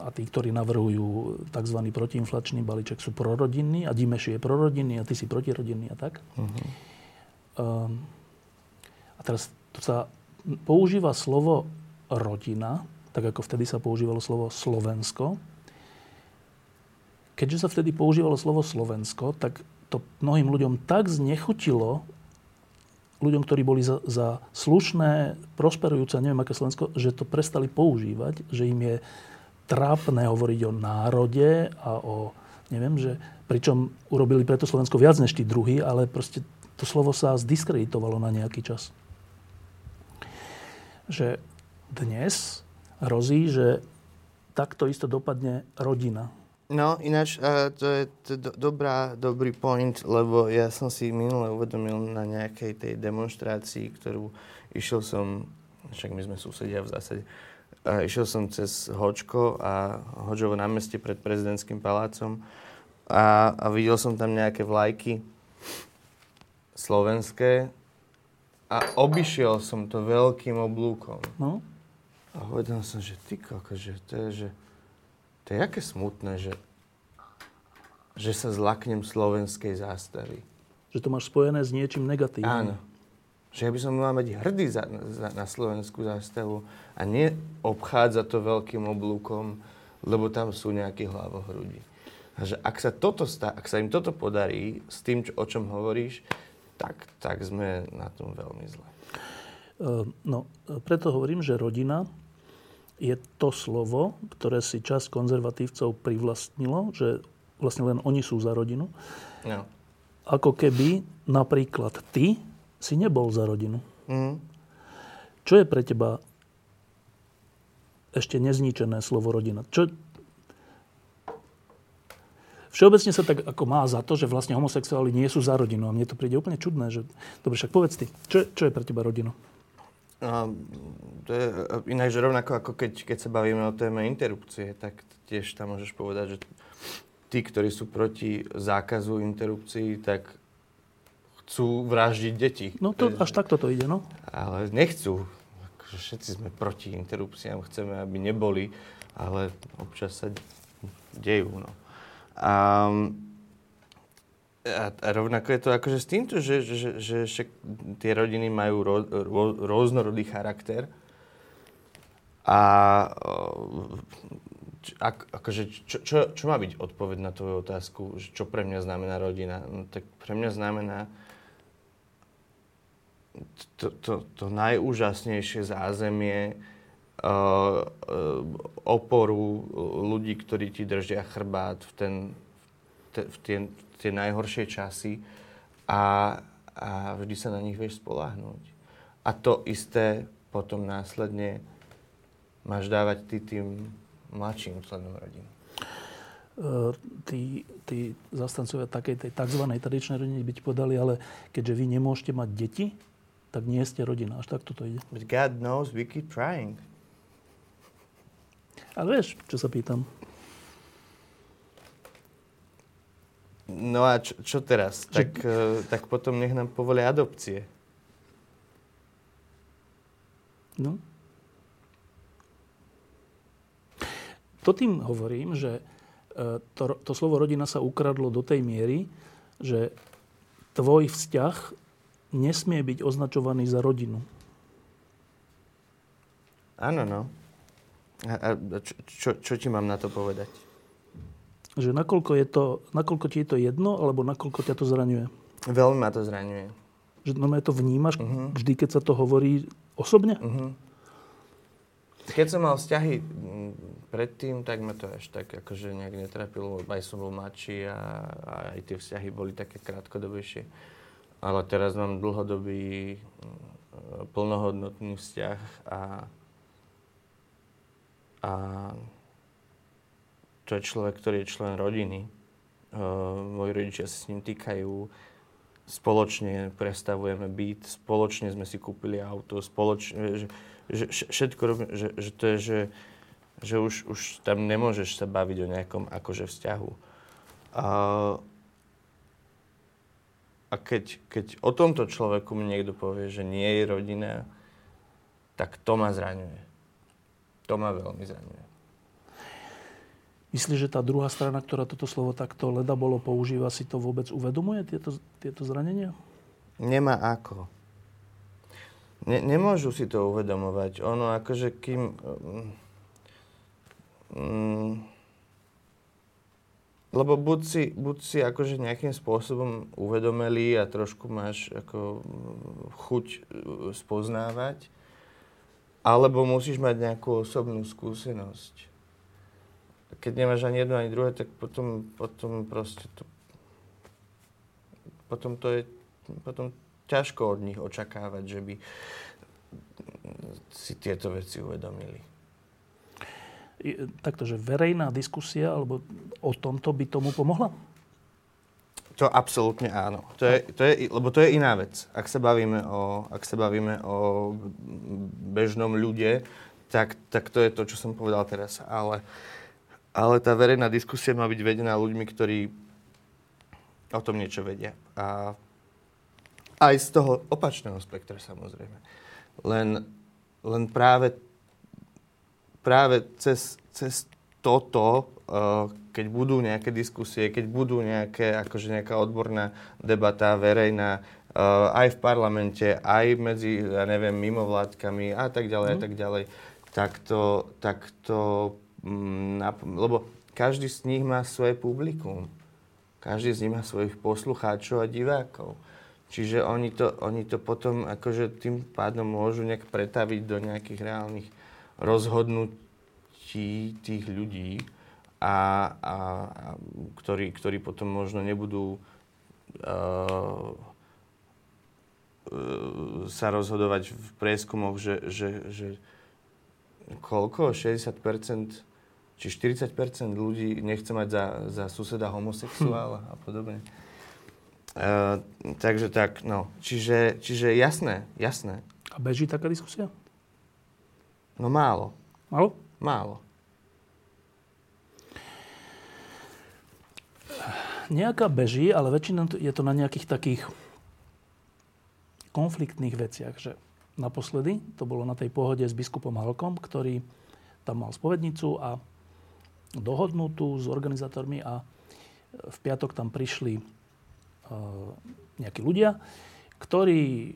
a tí, ktorí navrhujú tzv. protiinflačný balíček, sú prorodinní a Dimeši je prorodinný a ty si protirodinný a tak. Mhm. Um, a teraz tu sa používa slovo rodina, tak ako vtedy sa používalo slovo Slovensko. Keďže sa vtedy používalo slovo Slovensko, tak to mnohým ľuďom tak znechutilo, ľuďom, ktorí boli za, za slušné, prosperujúce, neviem aké Slovensko, že to prestali používať, že im je trápne hovoriť o národe a o, neviem, že pričom urobili preto Slovensko viac než tí druhí, ale proste to slovo sa zdiskreditovalo na nejaký čas. Že dnes hrozí, že takto isto dopadne rodina. No, ináč, uh, to je to do, dobrá, dobrý point, lebo ja som si minule uvedomil na nejakej tej demonstrácii, ktorú išiel som, však my sme susedia v zásade, uh, išiel som cez Hočko a Hočovo námestie pred prezidentským palácom a, a videl som tam nejaké vlajky slovenské a obišiel som to veľkým oblúkom. No? A povedal som, že ty koko, že to je, že to je aké smutné, že, že sa zlaknem slovenskej zástavy. Že to máš spojené s niečím negatívnym. Áno. Že ja by som mal byť hrdý za, za, na slovenskú zástavu a nie obchádza to veľkým oblúkom, lebo tam sú nejakí hlavohrudi. A že ak sa, toto stá, ak sa im toto podarí s tým, čo, o čom hovoríš, tak, tak sme na tom veľmi zle. Uh, no, preto hovorím, že rodina je to slovo, ktoré si časť konzervatívcov privlastnilo, že vlastne len oni sú za rodinu. No. Ako keby napríklad ty si nebol za rodinu. Mm. Čo je pre teba ešte nezničené slovo rodina? Čo... Všeobecne sa tak ako má za to, že vlastne homosexuáli nie sú za rodinu. A mne to príde úplne čudné. Že... Dobre, však povedz ty, čo čo je pre teba rodina? No, to je že rovnako ako keď, keď sa bavíme o téme interrupcie, tak tiež tam môžeš povedať, že tí, ktorí sú proti zákazu interrupcií, tak chcú vraždiť deti. No to, až takto to ide, no. Ale nechcú. Akože všetci sme proti interrupciám, chceme, aby neboli, ale občas sa dejú, no. A, a, a rovnako je to akože s týmto, že, že, že, že tie rodiny majú ro, ro, rôznorodý charakter a ak, akože, čo, čo, čo má byť odpoveď na tvoju otázku, čo pre mňa znamená rodina? No, tak pre mňa znamená to, to, to najúžasnejšie zázemie, uh, uh, oporu ľudí, ktorí ti držia chrbát v, ten, v, tie, v tie najhoršie časy a, a vždy sa na nich vieš spolahnúť. A to isté potom následne máš dávať ty tým mladším členom rodiny. Uh, tí, tí zastancovia takej tej tzv. tradičnej rodiny by ti podali, ale keďže vy nemôžete mať deti, tak nie ste rodina. Až tak toto ide. But God knows we keep trying. Ale vieš, čo sa pýtam? No a čo, čo teraz? Že... Tak, uh, tak potom nech nám povolia adopcie. No. To tým hovorím, že uh, to, to slovo rodina sa ukradlo do tej miery, že tvoj vzťah nesmie byť označovaný za rodinu. Áno, no. A, a čo, čo, čo ti mám na to povedať? Že nakoľko, je to, nakoľko ti je to jedno, alebo nakoľko ťa to zraňuje? Veľmi ma to zraňuje. Že normálne to vnímaš uh-huh. vždy, keď sa to hovorí osobne? Uh-huh. Keď som mal vzťahy predtým, tak ma to až tak akože nejak netrapilo. Aj som bol mladší a, a aj tie vzťahy boli také krátkodobejšie ale teraz mám dlhodobý plnohodnotný vzťah a, a to je človek, ktorý je člen rodiny. Uh, moji rodičia sa s ním týkajú, spoločne prestavujeme byt, spoločne sme si kúpili auto, spoločne, že, že všetko robíme, že, že to je, že, že už, už tam nemôžeš sa baviť o nejakom akože vzťahu. Uh, a keď, keď o tomto človeku mi niekto povie, že nie je rodina, tak to ma zraňuje. To ma veľmi zraňuje. Myslíš, že tá druhá strana, ktorá toto slovo takto leda bolo používa, si to vôbec uvedomuje, tieto, tieto zranenia? Nemá ako. Ne, nemôžu si to uvedomovať. Ono akože kým... Um, lebo buď si, buď si akože nejakým spôsobom uvedomili a trošku máš ako chuť e, spoznávať, alebo musíš mať nejakú osobnú skúsenosť. Keď nemáš ani jedno, ani druhé, tak potom, potom proste to... Potom to je... Potom ťažko od nich očakávať, že by si tieto veci uvedomili takto, že verejná diskusia alebo o tomto by tomu pomohla? To absolútne áno. To je, to je, lebo to je iná vec. Ak sa bavíme o, ak sa bavíme o bežnom ľude, tak, tak to je to, čo som povedal teraz. Ale, ale tá verejná diskusia má byť vedená ľuďmi, ktorí o tom niečo vedia. A aj z toho opačného spektra samozrejme. Len, len práve práve cez, cez toto, uh, keď budú nejaké diskusie, keď budú nejaké, akože nejaká odborná debata verejná, uh, aj v parlamente, aj medzi, ja neviem, mimovládkami a tak ďalej mm. a mhm. tak ďalej, tak to, tak to lebo každý z nich má svoje publikum. Každý z nich má svojich poslucháčov a divákov. Čiže oni to, oni to potom akože tým pádom môžu nejak pretaviť do nejakých reálnych rozhodnutí tých ľudí, a, a, a ktorí, ktorí potom možno nebudú uh, sa rozhodovať v prieskumoch, že, že, že koľko? 60% či 40% ľudí nechce mať za, za suseda homosexuála hm. a podobne. Uh, takže tak, no. Čiže, čiže jasné, jasné. A beží taká diskusia? No málo. Málo? Málo. Nejaká beží, ale väčšinou je to na nejakých takých konfliktných veciach, že naposledy to bolo na tej pohode s biskupom Halkom, ktorý tam mal spovednicu a dohodnutú s organizátormi a v piatok tam prišli uh, nejakí ľudia, ktorí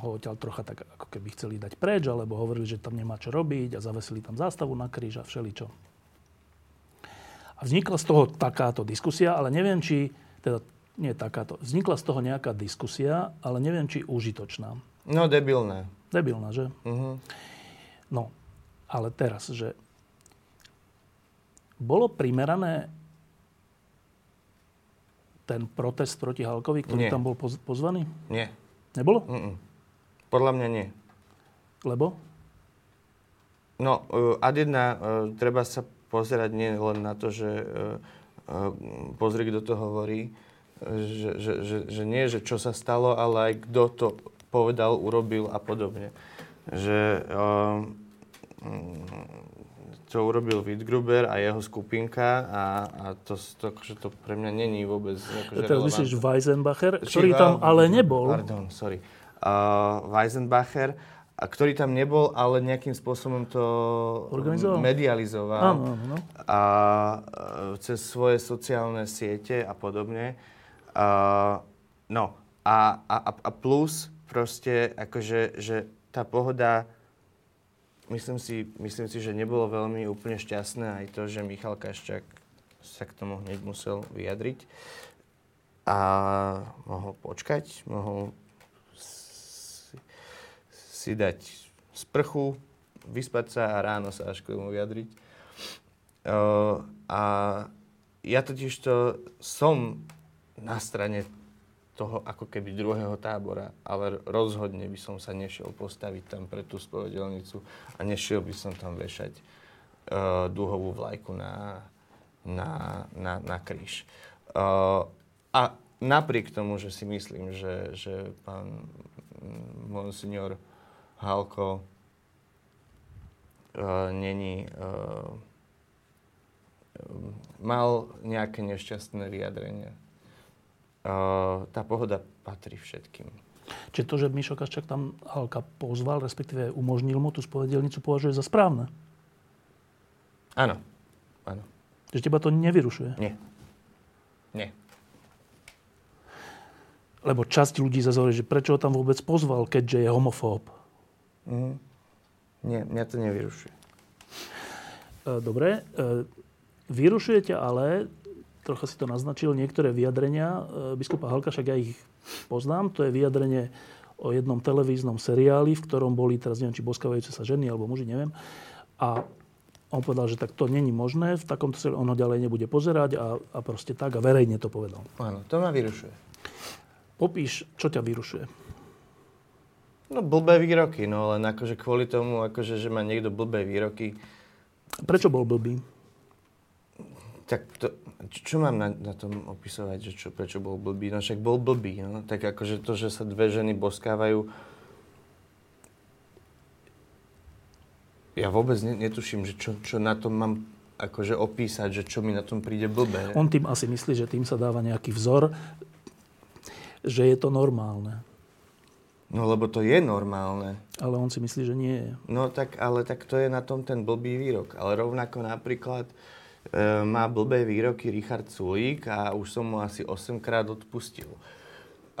ho odtiaľ trocha tak ako keby chceli dať preč, alebo hovorili, že tam nemá čo robiť a zavesili tam zástavu na kríž a všeličo. A vznikla z toho takáto diskusia, ale neviem, či, teda nie takáto, vznikla z toho nejaká diskusia, ale neviem, či užitočná. No, debilná. Debilná, že? Uh-huh. No, ale teraz, že bolo primerané ten protest proti Halkovi, ktorý Nie. tam bol poz- pozvaný? Nie. Nebolo? Mm-mm. Podľa mňa nie. Lebo? No, uh, ad jedna, uh, treba sa pozerať nie len na to, že uh, uh, pozri, kto to hovorí, že, že, že, že nie, že čo sa stalo, ale aj kto to povedal, urobil a podobne. Že uh, to urobil Wittgruber a jeho skupinka a, a to, to, že to pre mňa není vôbec akože Teraz myslíš. Weisenbacher, ktorý tam ale nebol. Pardon, sorry. Uh, Weisenbacher, a ktorý tam nebol, ale nejakým spôsobom to medializoval. Áno, áno, no. A e, cez svoje sociálne siete a podobne. A, no, a, a, a- a plus proste, akože, že tá pohoda, myslím si, myslím si, že nebolo veľmi úplne šťastné aj to, že Michal Kaščák sa k tomu hneď musel vyjadriť. A mohol počkať, mohol si, si dať sprchu, vyspať sa a ráno sa až k tomu vyjadriť. Uh, a ja totiž to som na strane toho ako keby druhého tábora, ale rozhodne by som sa nešiel postaviť tam pre tú spovedelnicu a nešiel by som tam vešať uh, duhovú vlajku na, na, na, na kríž. Uh, a napriek tomu, že si myslím, že, že pán mm, monsignor Halko uh, není, uh, mal nejaké nešťastné vyjadrenia. Tá pohoda patrí všetkým. Čiže to, že Mišo Kaščák tam Halka pozval, respektíve umožnil mu tú spovedelnicu, považuje za správne. Áno, áno. Že teba to nevyrušuje. Nie. Nie. Lebo časť ľudí zase hovorí, že prečo ho tam vôbec pozval, keďže je homofób. Mhm. Nie, mňa to nevyrušuje. E, Dobre. E, Vyrušuje ťa ale, trocha si to naznačil, niektoré vyjadrenia e, biskupa Halka, však ja ich poznám. To je vyjadrenie o jednom televíznom seriáli, v ktorom boli, teraz neviem, či boskavajúce sa ženy alebo muži, neviem. A on povedal, že tak to není možné, v takomto seriáli on ho ďalej nebude pozerať a, a proste tak a verejne to povedal. Áno, to ma vyrušuje. Popíš, čo ťa vyrušuje. No blbé výroky, no len akože kvôli tomu, akože, že má niekto blbé výroky, Prečo bol blbý? Tak to, čo, mám na, na tom opisovať, že čo, prečo bol blbý? No však bol blbý, no. Tak akože to, že sa dve ženy boskávajú, ja vôbec ne, netuším, že čo, čo na tom mám akože opísať, že čo mi na tom príde blbé. On tým asi myslí, že tým sa dáva nejaký vzor, že je to normálne. No lebo to je normálne. Ale on si myslí, že nie je. No tak, ale tak to je na tom ten blbý výrok. Ale rovnako napríklad má blbé výroky Richard Sulík a už som mu asi 8 krát odpustil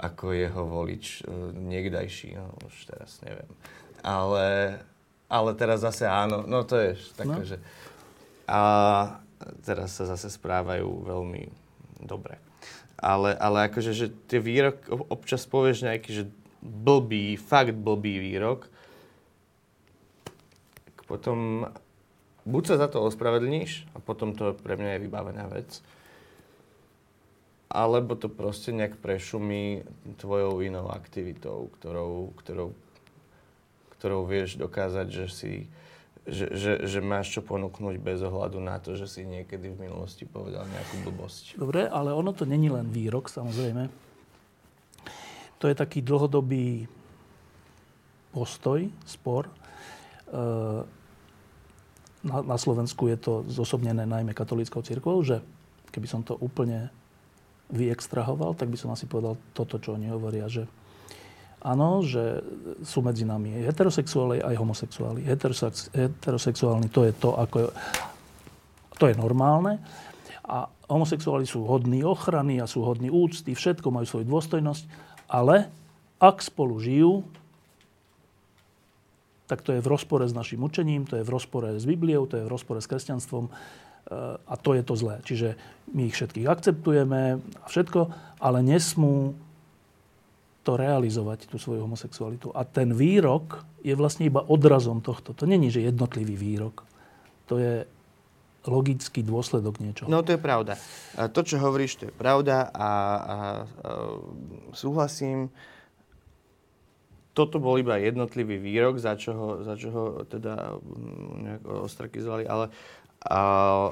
ako jeho volič e, niekdajší, no už teraz neviem. Ale, ale teraz zase áno, no to je také, No. že... A teraz sa zase správajú veľmi dobre. Ale, ale akože, že tie výrok, občas povieš nejaký, že blbý, fakt blbý výrok, potom buď sa za to ospravedlníš a potom to pre mňa je vybavená vec, alebo to proste nejak prešumí tvojou inou aktivitou, ktorou, ktorou, ktorou vieš dokázať, že si že, že, že máš čo ponúknuť bez ohľadu na to, že si niekedy v minulosti povedal nejakú blbosť. Dobre, ale ono to není len výrok, samozrejme. To je taký dlhodobý postoj, spor. E, na, na Slovensku je to zosobnené najmä katolíckou církvou, že keby som to úplne vyextrahoval, tak by som asi povedal toto, čo oni hovoria, že áno, že sú medzi nami heterosexuáli, aj homosexuáli. Heterosex, heterosexuálni to je to, ako to je normálne. A homosexuáli sú hodní ochrany a sú hodní úcty, všetko majú svoju dôstojnosť, ale ak spolu žijú, tak to je v rozpore s našim učením, to je v rozpore s Bibliou, to je v rozpore s kresťanstvom e, a to je to zlé. Čiže my ich všetkých akceptujeme a všetko, ale nesmú to realizovať, tú svoju homosexualitu. A ten výrok je vlastne iba odrazom tohto. To není, že jednotlivý výrok. To je logický dôsledok niečo. No to je pravda. To, čo hovoríš, to je pravda a, a, a súhlasím. Toto bol iba jednotlivý výrok, za čo ho, za čo ho teda mm, ostrakizovali, ale, a,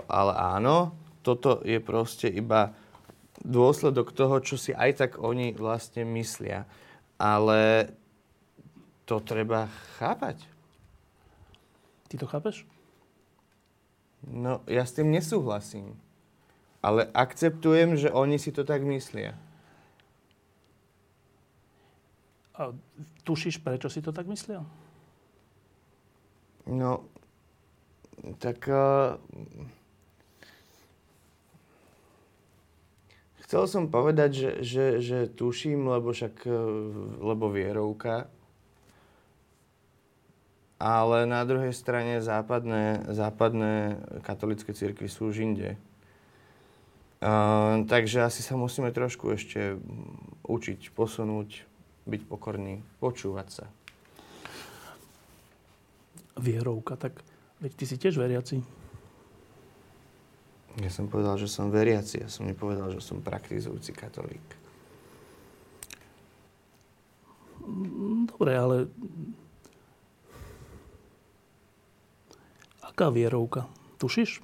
ale áno, toto je proste iba dôsledok toho, čo si aj tak oni vlastne myslia. Ale to treba chápať. Ty to chápeš? No, ja s tým nesúhlasím. Ale akceptujem, že oni si to tak myslia. A tušíš, prečo si to tak myslia? No, tak... Uh, chcel som povedať, že, že, že tuším, lebo však... Uh, lebo vierovka ale na druhej strane západné, západné katolické církvy sú už inde. Uh, takže asi sa musíme trošku ešte učiť, posunúť, byť pokorný, počúvať sa. Vierovka, tak veď ty si tiež veriaci. Ja som povedal, že som veriaci, ja som nepovedal, že som praktizujúci katolík. Dobre, ale Aká vierovka? Tušíš?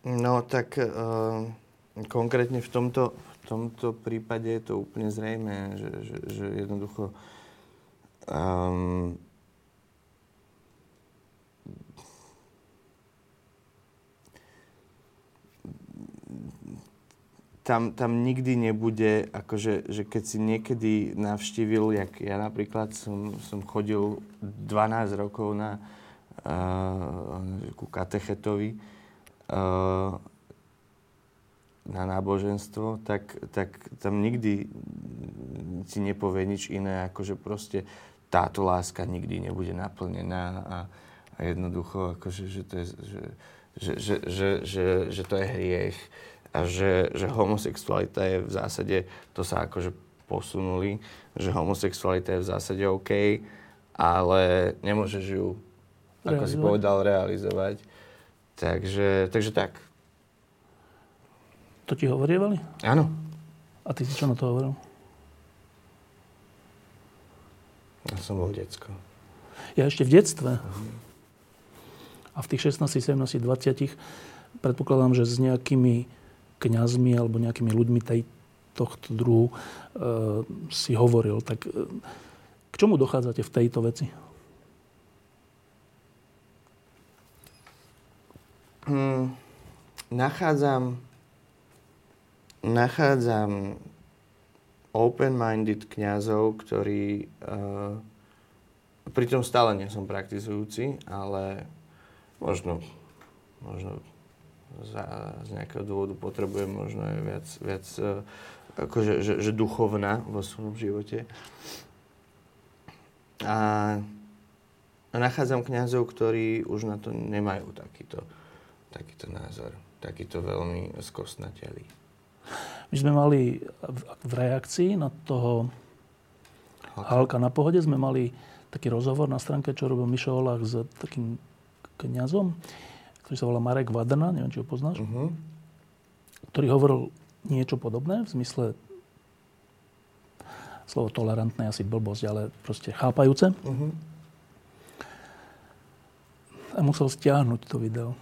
No tak uh, konkrétne v tomto, v tomto prípade je to úplne zrejme, že, že, že jednoducho um, tam, tam nikdy nebude, akože, že keď si niekedy navštívil, jak ja napríklad som, som chodil 12 rokov na, uh, ku katechetovi na náboženstvo, tak, tak tam nikdy si nepovie nič iné, ako že proste táto láska nikdy nebude naplnená a, a jednoducho, akože, že to je, že, že, že, že, že, že to je hriech a že, že homosexualita je v zásade, to sa akože posunuli, že homosexualita je v zásade OK, ale nemôžeš ju, ako realizovať. si povedal, realizovať. Takže, takže tak. To ti hovorievali? Áno. A ty si čo na to hovoril? Ja som bol decko. Ja ešte v detstve. Uh-huh. A v tých 16, 17, 20 predpokladám, že s nejakými kňazmi alebo nejakými ľuďmi tej, tohto druhu e, si hovoril. Tak e, k čomu dochádzate v tejto veci? Hmm, nachádzam, nachádzam open-minded kňazov, ktorí... E, pritom stále nie som praktizujúci, ale možno, možno za, z nejakého dôvodu potrebujem možno aj viac, viac e, akože, že, že duchovná vo svojom živote. A nachádzam kňazov, ktorí už na to nemajú takýto, takýto názor, takýto veľmi skosnatelý. My sme mali v reakcii na toho Halka na pohode, sme mali taký rozhovor na stránke, čo robil Mišo Olach s takým kňazom ktorý sa volá Marek Vadrna, neviem, či ho poznáš, uh-huh. ktorý hovoril niečo podobné v zmysle slovo tolerantné asi blbosť, ale proste chápajúce. Uh-huh. A musel stiahnuť to video.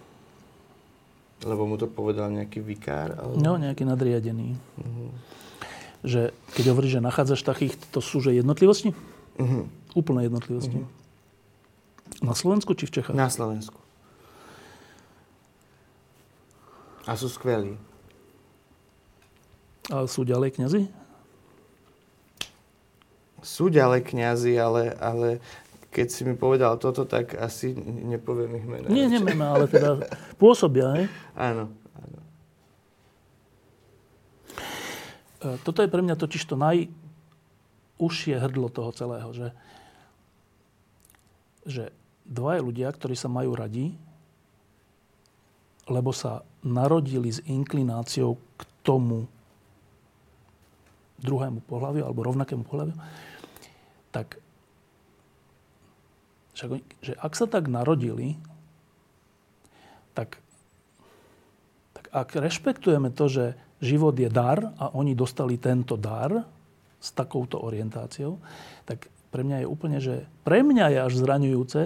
Lebo mu to povedal nejaký vikár? Ale... No, nejaký nadriadený. Uh-huh. že keď hovoríš, že nachádzaš takých, to sú že jednotlivosti? Uh-huh. Úplné jednotlivosti. Uh-huh. Na Slovensku či v Čechách? Na Slovensku. A sú skvelí. A sú ďalej kňazi? Sú ďalej kňazi, ale, ale keď si mi povedal toto, tak asi nepoviem ich meno. Nie, nevieme, ale teda pôsobia, hej? Áno, áno. E, toto je pre mňa totiž to najúžšie hrdlo toho celého, že, že dvaja ľudia, ktorí sa majú radi, lebo sa narodili s inklináciou k tomu druhému pohľaviu alebo rovnakému pohľaviu, tak že ak sa tak narodili, tak, tak ak rešpektujeme to, že život je dar a oni dostali tento dar s takouto orientáciou, tak pre mňa je úplne, že pre mňa je až zraňujúce,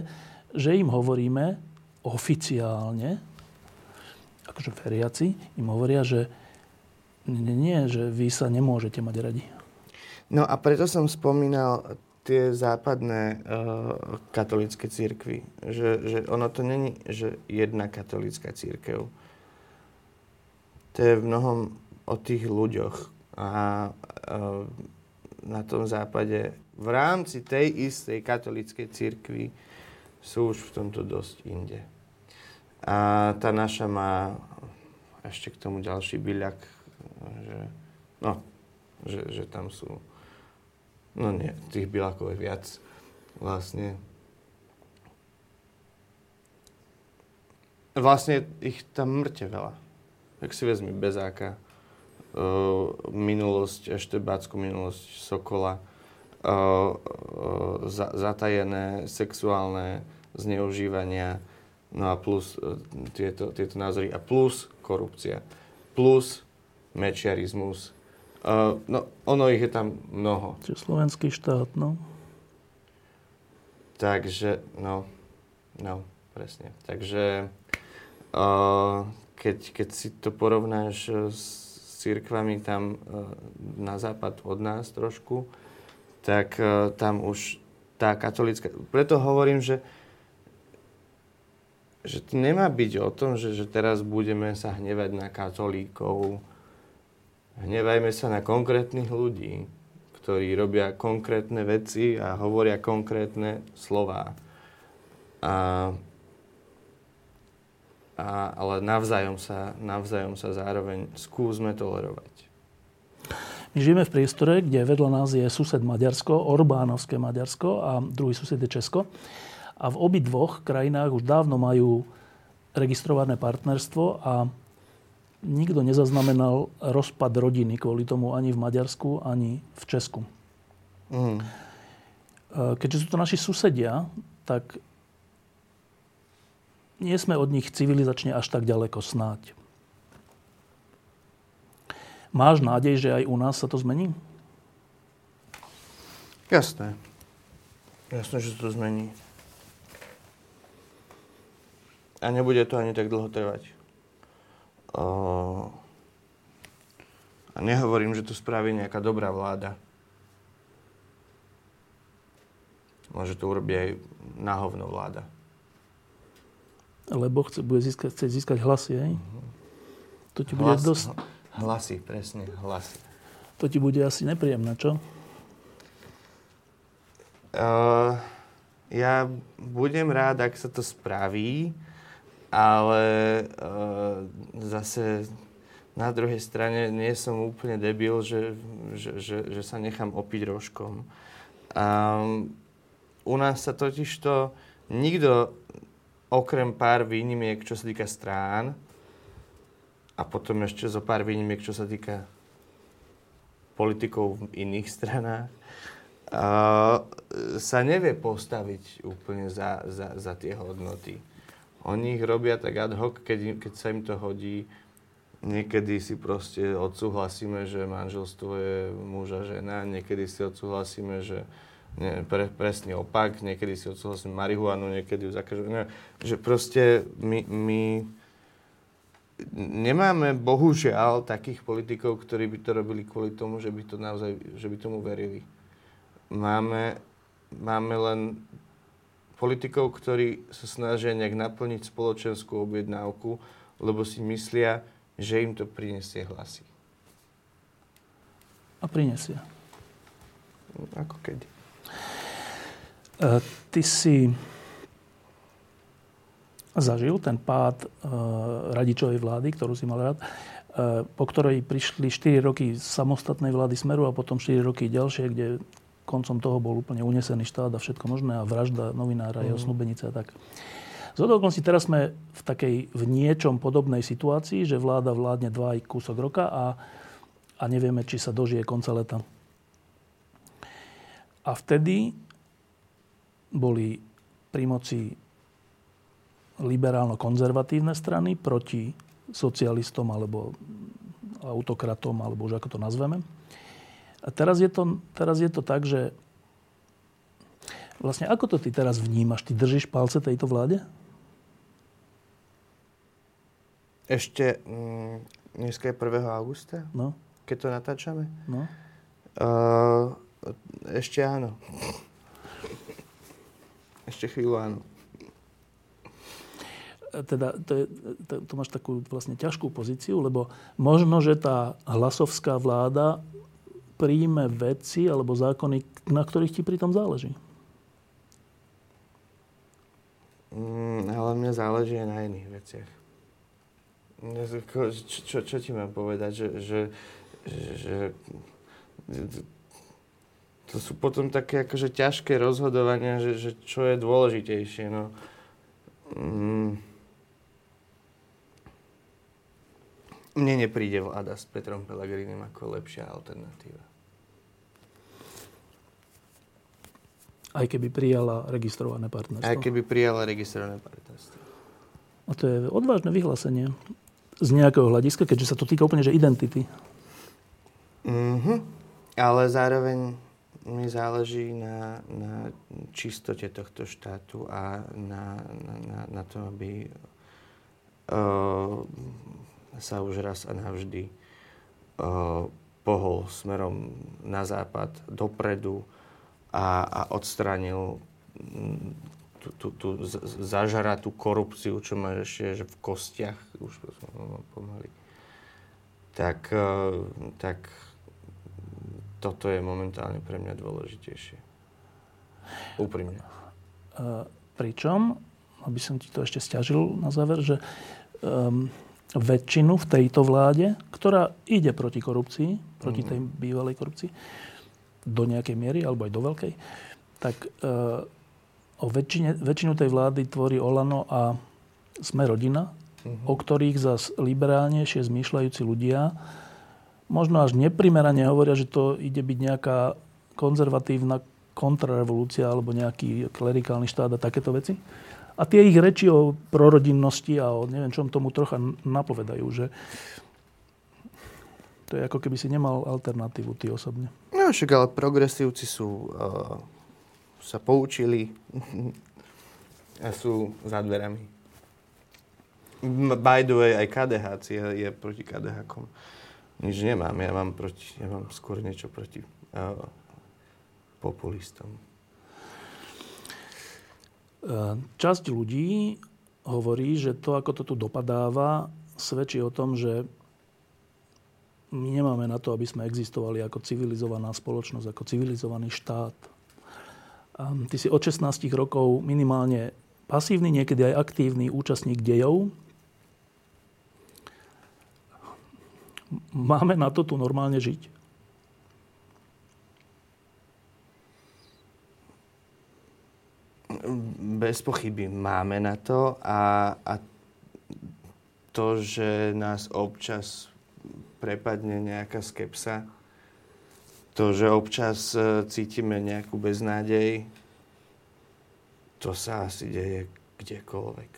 že im hovoríme oficiálne, akože veriaci, im hovoria, že nie, nie, že vy sa nemôžete mať radi. No a preto som spomínal tie západné uh, katolické církvy. Že, že ono to není, že jedna katolická církev. To je v mnohom o tých ľuďoch. A uh, na tom západe v rámci tej istej katolíckej církvy sú už v tomto dosť inde. A tá naša má ešte k tomu ďalší byľak, že, no, že, že tam sú No nie, tých bilákov je viac vlastne. Vlastne ich tam mŕte veľa. Tak si vezmi Bezáka, uh, minulosť, eštebácku minulosť Sokola, uh, uh, za, zatajené sexuálne zneužívania, no a plus uh, tieto, tieto názory, a plus korupcia, plus mečiarizmus, Uh, no, ono ich je tam mnoho. Čiže slovenský štát, no. Takže, no, no, presne. Takže, uh, keď, keď si to porovnáš s církvami tam uh, na západ od nás trošku, tak uh, tam už tá katolická... Preto hovorím, že že to nemá byť o tom, že, že teraz budeme sa hnevať na katolíkov, Hnevajme sa na konkrétnych ľudí, ktorí robia konkrétne veci a hovoria konkrétne slova. A, a, ale navzájom sa, navzájom sa zároveň skúsme tolerovať. My žijeme v priestore, kde vedľa nás je sused Maďarsko, Orbánovské Maďarsko a druhý sused je Česko. A v obi dvoch krajinách už dávno majú registrované partnerstvo a nikto nezaznamenal rozpad rodiny kvôli tomu ani v Maďarsku, ani v Česku. Mm. Keďže sú to naši susedia, tak nie sme od nich civilizačne až tak ďaleko snáď. Máš nádej, že aj u nás sa to zmení? Jasné. Jasné, že sa to zmení. A nebude to ani tak dlho trvať. A nehovorím, že to spraví nejaká dobrá vláda. Môže to urobiť aj náhovno vláda. Lebo chce, bude získať, chce získať hlasy, hej? Uh-huh. To ti bude Hlas, dosť... Hlasy, presne, hlasy. To ti bude asi nepríjemné, čo? Uh, ja budem rád, ak sa to spraví, ale uh, zase na druhej strane nie som úplne debil, že, že, že, že sa nechám opiť rožkom. Um, u nás sa totiž to nikto, okrem pár výnimiek, čo sa týka strán, a potom ešte zo pár výnimiek, čo sa týka politikov v iných stranách, uh, sa nevie postaviť úplne za, za, za tie hodnoty. Oni ich robia tak ad hoc, keď, keď sa im to hodí. Niekedy si proste odsúhlasíme, že manželstvo je muž a žena, niekedy si odsúhlasíme, že nie, pre, presný opak, niekedy si odsúhlasíme marihuanu, niekedy ju zakažeme. Že proste my, my nemáme bohužiaľ takých politikov, ktorí by to robili kvôli tomu, že by, to naozaj, že by tomu verili. Máme, máme len politikov, ktorí sa snažia nejak naplniť spoločenskú objednávku, lebo si myslia, že im to prinesie hlasy. A prinesie. Ako kedy. Uh, ty si zažil ten pád uh, radičovej vlády, ktorú si mal rád, uh, po ktorej prišli 4 roky samostatnej vlády Smeru a potom 4 roky ďalšie, kde koncom toho bol úplne unesený štát a všetko možné a vražda novinára, mm. jeho snúbenice a tak. Z okolností teraz sme v takej v niečom podobnej situácii, že vláda vládne dva aj kúsok roka a, a nevieme, či sa dožije konca leta. A vtedy boli pri moci liberálno-konzervatívne strany proti socialistom alebo autokratom, alebo už ako to nazveme. A teraz je to, teraz je to tak, že vlastne ako to ty teraz vnímaš? Ty držíš palce tejto vláde? Ešte mm, dneska je 1. augusta? No. Keď to natáčame? No. Uh, ešte áno. Ešte chvíľu áno teda to, je, to, to máš takú vlastne ťažkú pozíciu, lebo možno, že tá hlasovská vláda príjme veci alebo zákony, na ktorých ti pritom záleží. Mm, ale mne záleží aj na iných veciach. Čo, čo, čo ti mám povedať? Že, že, že, to sú potom také akože ťažké rozhodovania, že, že čo je dôležitejšie. No. Mm Mne nepríde vláda s Petrom Pellegrinim ako lepšia alternatíva. Aj keby prijala registrované partnerstvo. Aj keby prijala registrované partnerstvo. A to je odvážne vyhlásenie. Z nejakého hľadiska, keďže sa to týka úplne že identity. Mhm. Ale zároveň mi záleží na, na čistote tohto štátu a na, na, na, na tom, aby uh, sa už raz a navždy uh, pohol smerom na západ, dopredu a, a odstranil mm, tú, tú, tú zažaratú korupciu, čo máš ešte že v kostiach, už pomaly. Tak, uh, tak toto je momentálne pre mňa dôležitejšie. Úprimne. Uh, pričom, aby som ti to ešte stiažil na záver, že um, väčšinu v tejto vláde, ktorá ide proti korupcii, proti mhm. tej bývalej korupcii, do nejakej miery, alebo aj do veľkej, tak e, o väčšine, väčšinu tej vlády tvorí Olano a sme rodina, uh-huh. o ktorých zas liberálnejšie zmýšľajúci ľudia možno až neprimerane hovoria, že to ide byť nejaká konzervatívna kontrarevolúcia alebo nejaký klerikálny štát a takéto veci. A tie ich reči o prorodinnosti a o neviem čom tomu trocha napovedajú, že to je ako keby si nemal alternatívu ty osobne. No však ale progresívci sú, uh, sa poučili a sú za dverami. By the way, aj KDH je, je proti KDH. Nič nemám, ja mám, proti, ja mám skôr niečo proti uh, populistom. Časť ľudí hovorí, že to, ako to tu dopadáva, svedčí o tom, že my nemáme na to, aby sme existovali ako civilizovaná spoločnosť, ako civilizovaný štát. Ty si od 16 rokov minimálne pasívny, niekedy aj aktívny účastník dejov. Máme na to tu normálne žiť? Bez pochyby máme na to a, a to, že nás občas prepadne nejaká skepsa, to, že občas e, cítime nejakú beznádej, to sa asi deje kdekoľvek.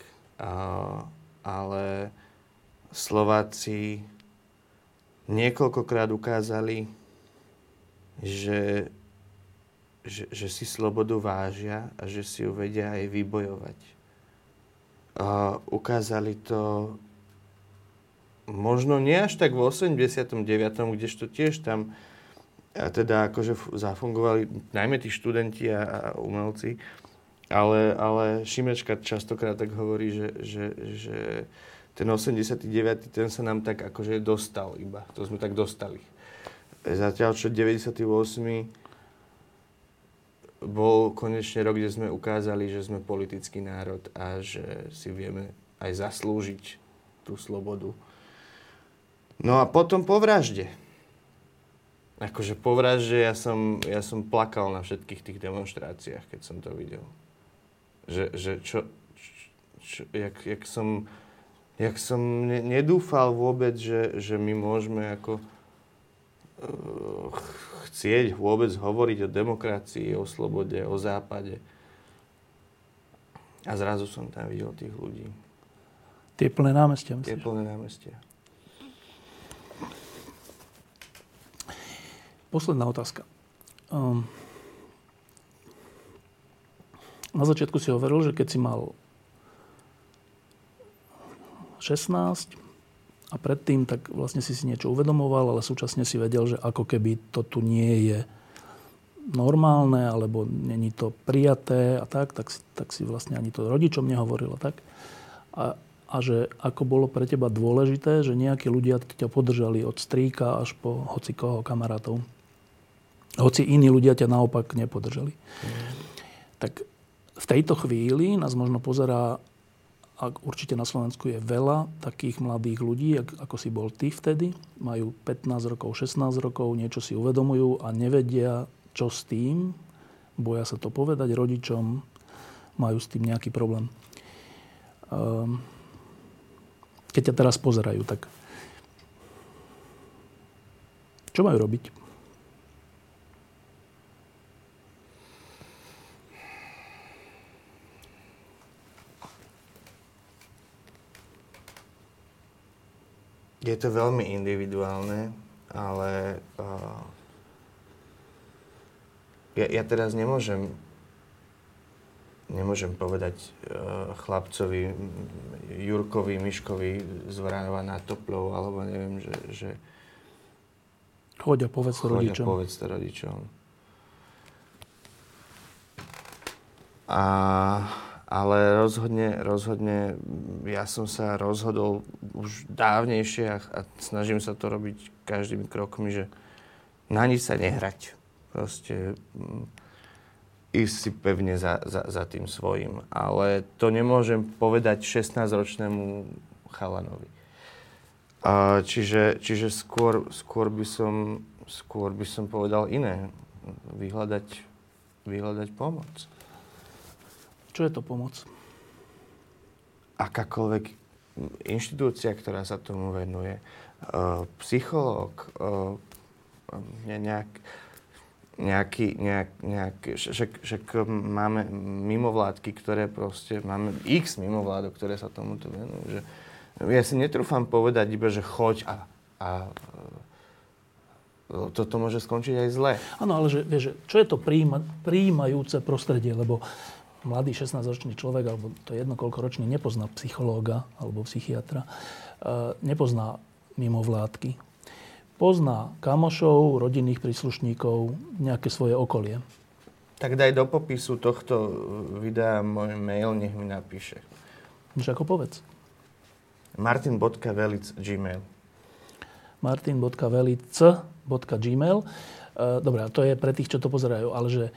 Ale Slováci niekoľkokrát ukázali, že že, že si slobodu vážia a že si ju vedia aj vybojovať. A ukázali to možno nie až tak v 89., kdežto tiež tam a teda akože zafungovali najmä tí študenti a, a umelci, ale, ale Šimečka častokrát tak hovorí, že, že, že ten 89. ten sa nám tak akože dostal iba. To sme tak dostali. Zatiaľ, čo 98. bol konečne rok, kde sme ukázali, že sme politický národ a že si vieme aj zaslúžiť tú slobodu. No a potom po vražde. Akože po vražde ja som, ja som plakal na všetkých tých demonstráciách, keď som to videl. Že, že čo, čo jak, jak som, jak som ne, nedúfal vôbec, že, že my môžeme ako uh, chcieť vôbec hovoriť o demokracii, o slobode, o západe. A zrazu som tam videl tých ľudí. Tie plné námestia, myslíš? Tie plné námestia. Posledná otázka. Um, na začiatku si hovoril, že keď si mal 16 a predtým, tak vlastne si si niečo uvedomoval, ale súčasne si vedel, že ako keby to tu nie je normálne, alebo není to prijaté a tak, tak tak si vlastne ani to rodičom nehovoril a tak. A, a že ako bolo pre teba dôležité, že nejakí ľudia ťa podržali od strýka až po hoci koho kamarátov. Hoci iní ľudia ťa naopak nepodržali. Tak v tejto chvíli nás možno pozerá, a určite na Slovensku je veľa takých mladých ľudí, ako si bol ty vtedy. Majú 15 rokov, 16 rokov, niečo si uvedomujú a nevedia, čo s tým. Boja sa to povedať rodičom, majú s tým nejaký problém. Ehm, keď ťa teraz pozerajú, tak čo majú robiť? Je to veľmi individuálne, ale uh, ja, ja teraz nemôžem nemôžem povedať uh, chlapcovi Jurkovi, Miškovi z Vranova na Toplov, alebo neviem, že... že choď a povedz to rodičom. povedz to rodičom. A ale rozhodne, rozhodne ja som sa rozhodol už dávnejšie a, a snažím sa to robiť každými krokmi, že na nič sa nehrať. Proste mm, ísť si pevne za, za, za tým svojím. Ale to nemôžem povedať 16-ročnému chalanovi. A čiže čiže skôr, skôr, by som, skôr by som povedal iné. Vyhľadať, vyhľadať pomoc. Čo je to pomoc? Akákoľvek inštitúcia, ktorá sa tomu venuje, uh, psychológ, uh, nejak, nejaký, nejak, nejak, však, však máme mimovládky, ktoré proste, máme x mimovládok, ktoré sa tomuto venujú. Že ja si netrúfam povedať iba, že choď a, a toto môže skončiť aj zle. Áno, ale že, vieš, čo je to príjma, príjmajúce prostredie, lebo mladý 16-ročný človek, alebo to je jedno koľko ročný, nepozná psychológa alebo psychiatra, e, nepozná mimovládky. Pozná kamošov, rodinných príslušníkov, nejaké svoje okolie. Tak daj do popisu tohto videa môj mail, nech mi napíše. Už ako povedz. martin.velic gmail. martin.velic.gmail. E, dobre, a to je pre tých, čo to pozerajú, ale že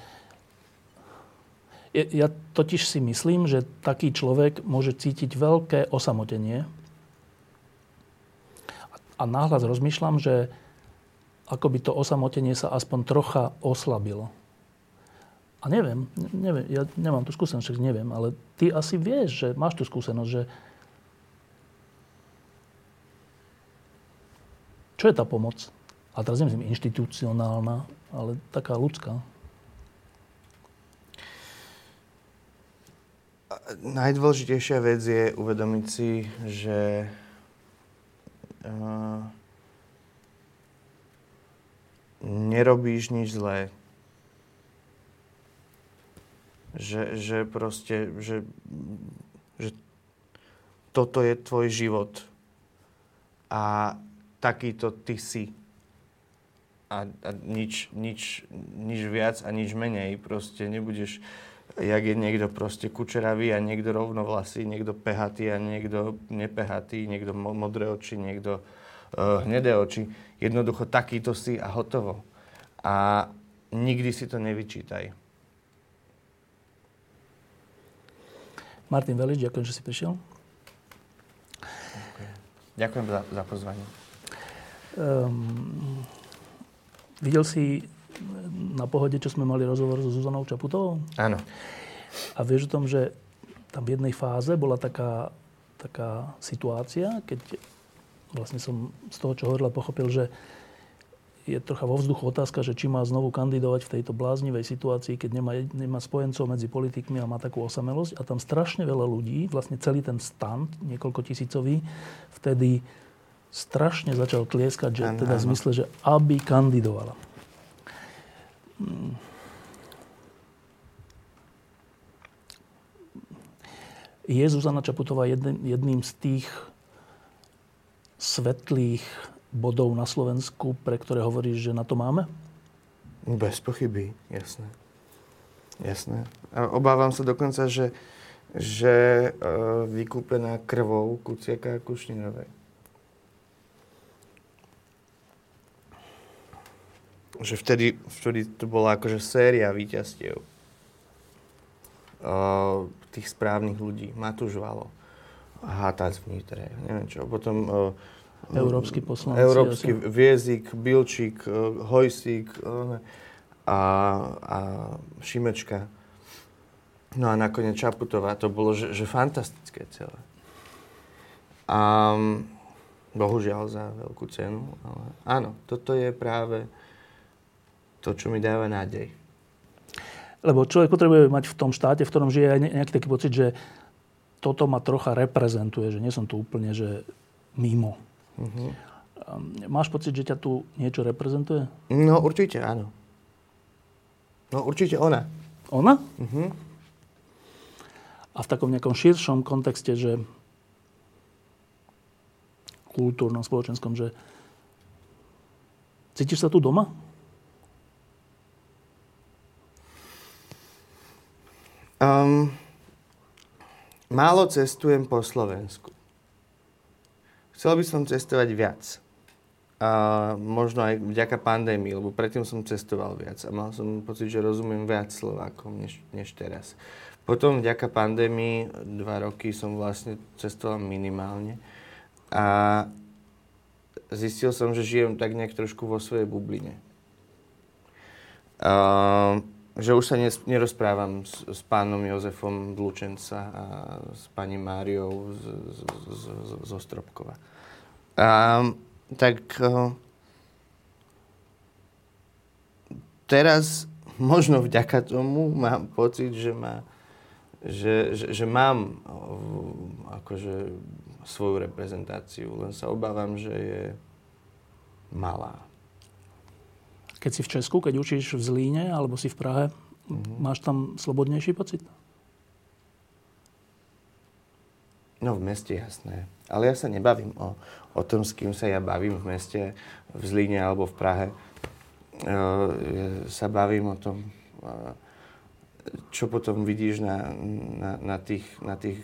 ja totiž si myslím, že taký človek môže cítiť veľké osamotenie. A náhľad rozmýšľam, že ako by to osamotenie sa aspoň trocha oslabilo. A neviem, neviem, ja nemám tú skúsenosť, však neviem, ale ty asi vieš, že máš tú skúsenosť, že čo je tá pomoc? A teraz nemyslím inštitucionálna, ale taká ľudská. Najdôležitejšia vec je uvedomiť si, že uh, nerobíš nič zlé. Že, že proste, že, že toto je tvoj život. a takýto ty si. A, a nič, nič, nič viac a nič menej. Proste nebudeš, jak je niekto proste kučeravý a niekto rovnovlasý, niekto pehatý a niekto nepehatý, niekto modré oči, niekto uh, hnedé oči. Jednoducho takýto si a hotovo. A nikdy si to nevyčítaj. Martin Velič, ďakujem, že si prišiel. Ďakujem za, za pozvanie. Um, videl si na pohode, čo sme mali rozhovor so Zuzanou Čaputovou? Áno. A vieš o tom, že tam v jednej fáze bola taká, taká situácia, keď vlastne som z toho, čo hovorila, pochopil, že je trocha vo vzduchu otázka, že či má znovu kandidovať v tejto bláznivej situácii, keď nemá, nemá spojencov medzi politikmi a má takú osamelosť. A tam strašne veľa ľudí, vlastne celý ten stan, niekoľko tisícový, vtedy strašne začal tlieskať, že teda v zmysle, že aby kandidovala. Je Zuzana Čaputová jedným z tých svetlých bodov na Slovensku, pre ktoré hovoríš, že na to máme? Bez pochyby, jasné. Jasné. A obávam sa dokonca, že, že uh, vykúpená krvou Kuciaka a Kušninovej. Že vtedy, vtedy to bola akože séria víťazstiev. Uh, tých správnych ľudí. Matúš Valo, Hátac vnitre, neviem čo. Potom uh, Európsky poslanci. Európsky asi. Viezik, Bilčík, e, Hojsík e, a, a Šimečka. No a nakoniec Čaputová. To bolo, že, že fantastické celé. A bohužiaľ za veľkú cenu. Ale áno, toto je práve to, čo mi dáva nádej. Lebo človek potrebuje mať v tom štáte, v ktorom žije aj nejaký taký pocit, že toto ma trocha reprezentuje, že nie som tu úplne že mimo. Uh-huh. Máš pocit, že ťa tu niečo reprezentuje? No určite áno. No určite ona. Ona? Uh-huh. A v takom nejakom širšom kontexte, že kultúrnom, spoločenskom, že cítiš sa tu doma? Um, málo cestujem po Slovensku. Chcel by som cestovať viac. A možno aj vďaka pandémii, lebo predtým som cestoval viac a mal som pocit, že rozumiem viac Slovákom než, než teraz. Potom vďaka pandémii dva roky som vlastne cestoval minimálne a zistil som, že žijem tak nejak trošku vo svojej bubline. Uh, že už sa nerozprávam s, s pánom Jozefom Dlučenca a s pani Máriou z, z, z, z, Ostropkova. A, tak uh, teraz možno vďaka tomu mám pocit, že, má, že, že, že mám uh, akože svoju reprezentáciu, len sa obávam, že je malá. Keď si v Česku, keď učíš v Zlíne alebo si v Prahe, mm-hmm. máš tam slobodnejší pocit? No v meste jasné. Ale ja sa nebavím o, o tom, s kým sa ja bavím v meste, v Zlíne alebo v Prahe. E, ja sa bavím o tom, e, čo potom vidíš na, na, na, tých, na tých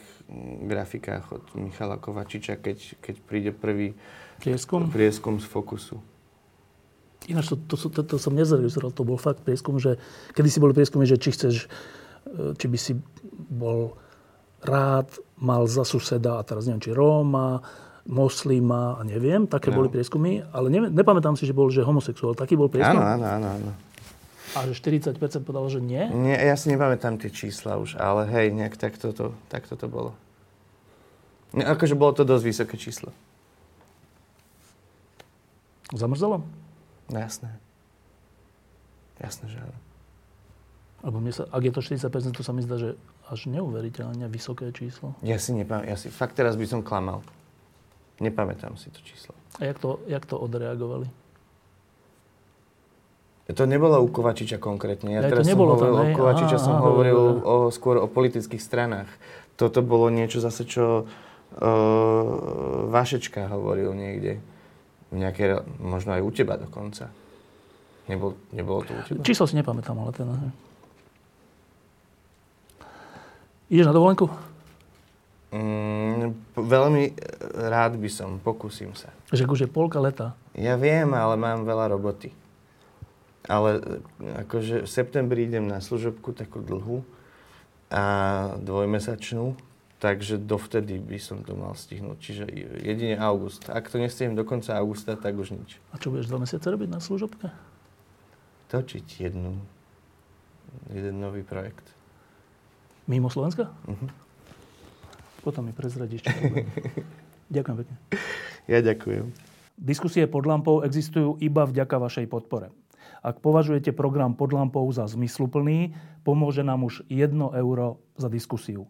grafikách od Michala Kovačiča, keď, keď príde prvý prieskum, prieskum z Fokusu. Ináč to, to, to, to som nezaregistroval, to bol fakt prieskum, že kedy si boli prieskumy, že či chceš, e, či by si bol rád mal za suseda, a teraz neviem, či Róma, moslima a neviem, také no. boli prieskumy, ale neviem, nepamätám si, že bol že homosexuál. Taký bol prieskum? Áno, áno, áno, áno. A že 40% povedalo, že nie? Nie, ja si nepamätám tie čísla už, ale hej, nejak takto to, takto to bolo. No, akože bolo to dosť vysoké číslo. Zamrzelo? No jasné. Jasné, že áno. Lebo mne sa, ak je to 40%, to sa mi zdá, že až neuveriteľne vysoké číslo. Ja si nepamätám, ja si, fakt teraz by som klamal. Nepamätám si to číslo. A jak to, jak to odreagovali? To nebolo u Kovačiča konkrétne. Ja, ja teraz to nebolo som hovoril tam, o Kovačiča, aha, som aha, hovoril o, skôr o politických stranách. Toto bolo niečo zase, čo uh, Vašečka hovoril niekde. Nejaké, možno aj u teba dokonca. Nebol, nebolo to u teba? Číslo si nepamätám, ale ten... Ideš na dovolenku? Mm, veľmi e, rád by som, pokúsim sa. Že už je polka leta. Ja viem, ale mám veľa roboty. Ale e, akože v septembri idem na služobku takú dlhú a dvojmesačnú, takže dovtedy by som to mal stihnúť. Čiže jedine august. Ak to nestihnem do konca augusta, tak už nič. A čo budeš dva mesiace robiť na služobke? Točiť jednu, jeden nový projekt. Mimo Slovenska? Uh-huh. Potom mi prezradíš, čo. Ďakujem pekne. Ja ďakujem. Diskusie pod lampou existujú iba vďaka vašej podpore. Ak považujete program pod lampou za zmysluplný, pomôže nám už 1 euro za diskusiu.